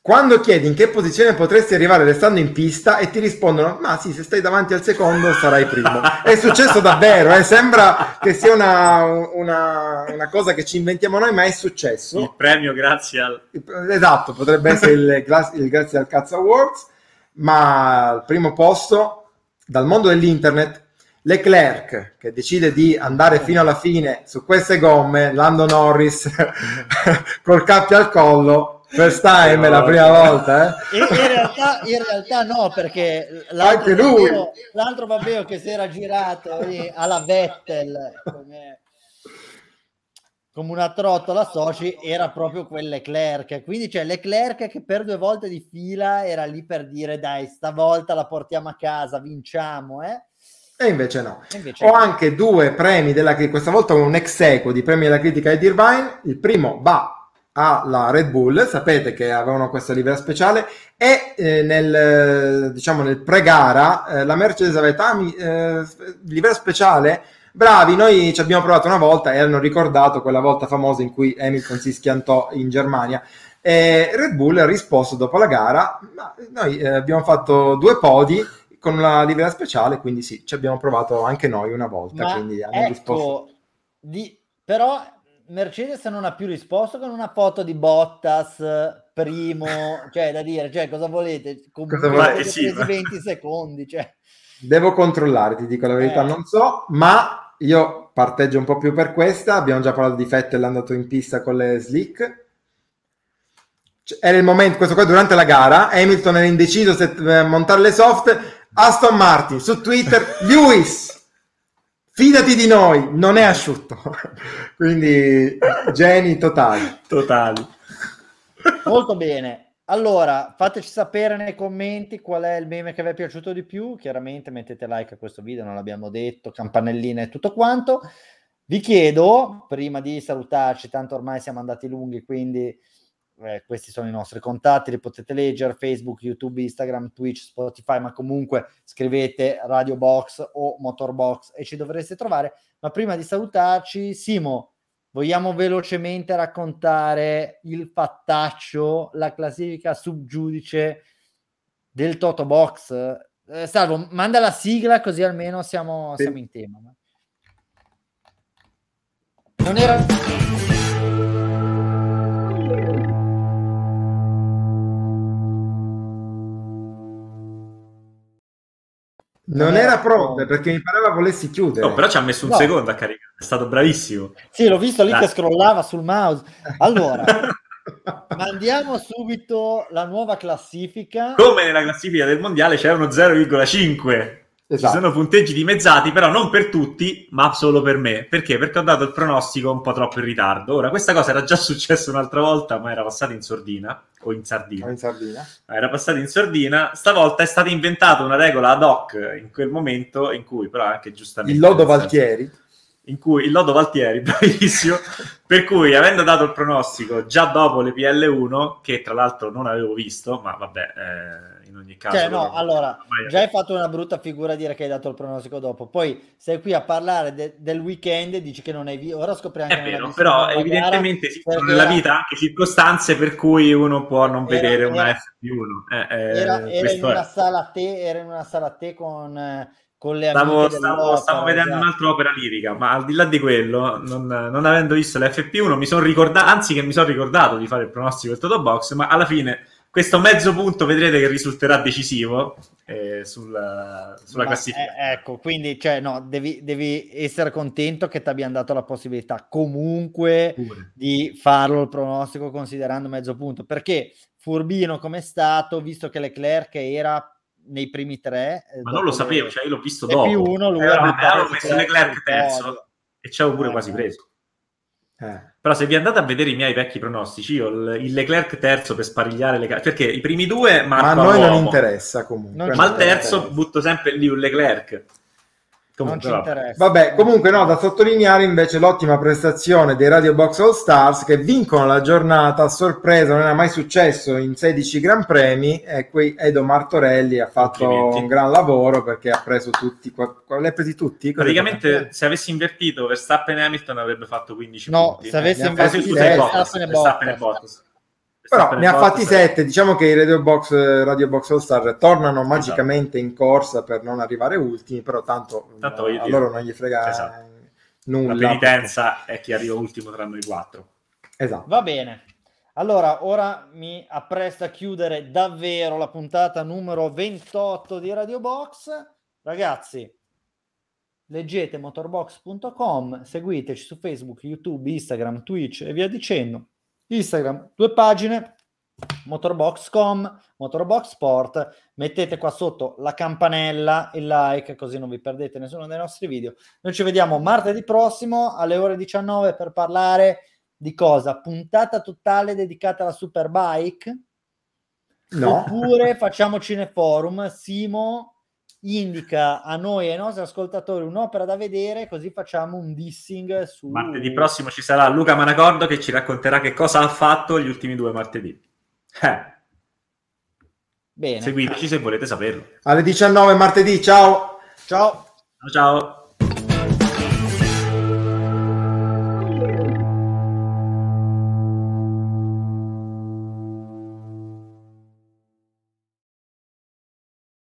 Quando chiedi in che posizione potresti arrivare restando in pista e ti rispondono, ma sì, se stai davanti al secondo sarai primo. È successo davvero, eh? sembra che sia una, una, una, cosa che ci inventiamo noi, ma è successo. Il premio grazie al... Esatto, potrebbe essere il, il grazie al Cazzo Awards, ma al primo posto, dal mondo dell'internet, Leclerc che decide di andare fino alla fine su queste gomme, Lando Norris [LAUGHS] col cappio al collo First time è la prima volta, eh? In, realtà, in realtà no, perché l'altro. Babbeo, l'altro Babbeo che si era girato alla Vettel come, come una trottola soci era proprio quel Leclerc. Quindi c'è Leclerc che per due volte di fila era lì per dire dai, stavolta la portiamo a casa, vinciamo, eh? E invece no. E invece Ho no. anche due premi della critica, questa volta un ex equo di premi della critica di Irvine. Il primo va alla Red Bull, sapete che avevano questa livrea speciale e eh, nel, diciamo, nel pre-gara eh, la Mercedes aveva ah, eh, livrea speciale, bravi, noi ci abbiamo provato una volta e hanno ricordato quella volta famosa in cui Hamilton si schiantò in Germania. E Red Bull ha risposto dopo la gara, ma noi eh, abbiamo fatto due podi con una livrea speciale, quindi sì, ci abbiamo provato anche noi una volta. Ma quindi hanno ecco, risposto... di... però Mercedes non ha più risposto con una foto di Bottas primo, [LAUGHS] cioè da dire, cioè cosa volete? Cosa volete? Sì, 20 secondi, cioè. Devo controllare, ti dico la verità, eh. non so, ma io parteggio un po' più per questa, abbiamo già parlato di Vettel andato in pista con le slick, era il momento, questo qua durante la gara, Hamilton era indeciso se eh, montare le soft, Aston Martin su Twitter, [LAUGHS] Lewis, fidati di noi, non è asciutto. [LAUGHS] Quindi geni totali. Totali. Molto bene. Allora, fateci sapere nei commenti qual è il meme che vi è piaciuto di più. Chiaramente mettete like a questo video, non l'abbiamo detto, campanellina e tutto quanto. Vi chiedo, prima di salutarci, tanto ormai siamo andati lunghi, quindi eh, questi sono i nostri contatti, li potete leggere, Facebook, YouTube, Instagram, Twitch, Spotify, ma comunque scrivete Radio Box o Motorbox e ci dovreste trovare. Ma prima di salutarci, Simo, vogliamo velocemente raccontare il fattaccio, la classifica subgiudice del Toto Box? Eh, Salvo, manda la sigla così almeno siamo, sì. siamo in tema. Non era... Non era pronta perché mi pareva volessi chiudere. No, però ci ha messo un no. secondo a caricare, è stato bravissimo. Sì, l'ho visto lì Dai. che scrollava sul mouse. Allora, [LAUGHS] mandiamo subito la nuova classifica. Come nella classifica del mondiale c'è uno 0,5. Esatto. Ci sono punteggi dimezzati, però non per tutti, ma solo per me. Perché? Perché ho dato il pronostico un po' troppo in ritardo. Ora, questa cosa era già successa un'altra volta, ma era passata in sordina o in sardina. O in sardina. Era passata in sordina. Stavolta è stata inventata una regola ad hoc in quel momento in cui, però, anche giustamente. Il lodo Valtieri. In cui il lodo Valtieri, [LAUGHS] bravissimo. per cui, avendo dato il pronostico già dopo le PL1, che tra l'altro non avevo visto, ma vabbè. Eh, in ogni caso. Cioè, no, allora, già hai fatto una brutta figura a dire che hai dato il pronostico dopo, poi sei qui a parlare de- del weekend e dici che non hai visto, ora scopriamo che È vero, però evidentemente esistono nella vita anche circostanze per cui uno può non era, vedere era, una F1. Eh, eh, era, era, in una sala a te, era in una sala a te con con le stavo, stavo, stavo vedendo esatto. un'altra opera lirica, ma al di là di quello, non, non avendo visto l'FP1, mi sono ricordato, anzi che mi sono ricordato di fare il pronostico del Toto Box, ma alla fine questo mezzo punto vedrete che risulterà decisivo eh, sulla, sulla Ma, classifica. Eh, ecco, quindi cioè, no, devi, devi, essere contento che ti abbiano dato la possibilità comunque Pure. di farlo il pronostico considerando mezzo punto, perché furbino come è stato, visto che Leclerc era nei primi tre. Eh, Ma non lo sapevo, le... cioè io l'ho visto dopo. Più uno, lui eh, avevo messo Leclerc terzo e ci avevo pure quasi preso. Eh. Però se vi andate a vedere i miei vecchi pronostici, io il, il Leclerc terzo per sparigliare le carte, perché i primi due... Ma a noi non interessa comunque. Non ma al terzo interessa. butto sempre lì un Leclerc. Comunque, non ci interessa. Vabbè, comunque no, da sottolineare invece l'ottima prestazione dei Radio Box All Stars che vincono la giornata a sorpresa, non era mai successo in 16 Gran Premi e qui Edo Martorelli ha fatto un gran lavoro perché ha preso tutti, quali ha presi tutti? Praticamente se avessi invertito Verstappen e Hamilton avrebbe fatto 15 no, punti. No, se avessi invertito Verstappen e Bottas. Però ne ha fatti sette, diciamo che i Radio Box, Radio Box All Star tornano esatto. magicamente in corsa per non arrivare ultimi, però tanto, tanto a loro non gli frega esatto. nulla. La penitenza è chi arriva ultimo tra noi quattro. Esatto. Va bene. Allora, ora mi appresto a chiudere davvero la puntata numero 28 di Radio Box. Ragazzi, leggete motorbox.com, seguiteci su Facebook, YouTube, Instagram, Twitch e via dicendo Instagram, due pagine, motorbox.com, motorbox sport, mettete qua sotto la campanella, il like, così non vi perdete nessuno dei nostri video. Noi ci vediamo martedì prossimo alle ore 19 per parlare di cosa? Puntata totale dedicata alla Superbike? No. Oppure facciamo cineforum, Simo indica a noi e ai nostri ascoltatori un'opera da vedere, così facciamo un dissing su... Martedì prossimo ci sarà Luca Manacordo che ci racconterà che cosa ha fatto gli ultimi due martedì. Eh. Bene. Seguiteci se volete saperlo. Alle 19 martedì, ciao! Ciao! Ciao! ciao.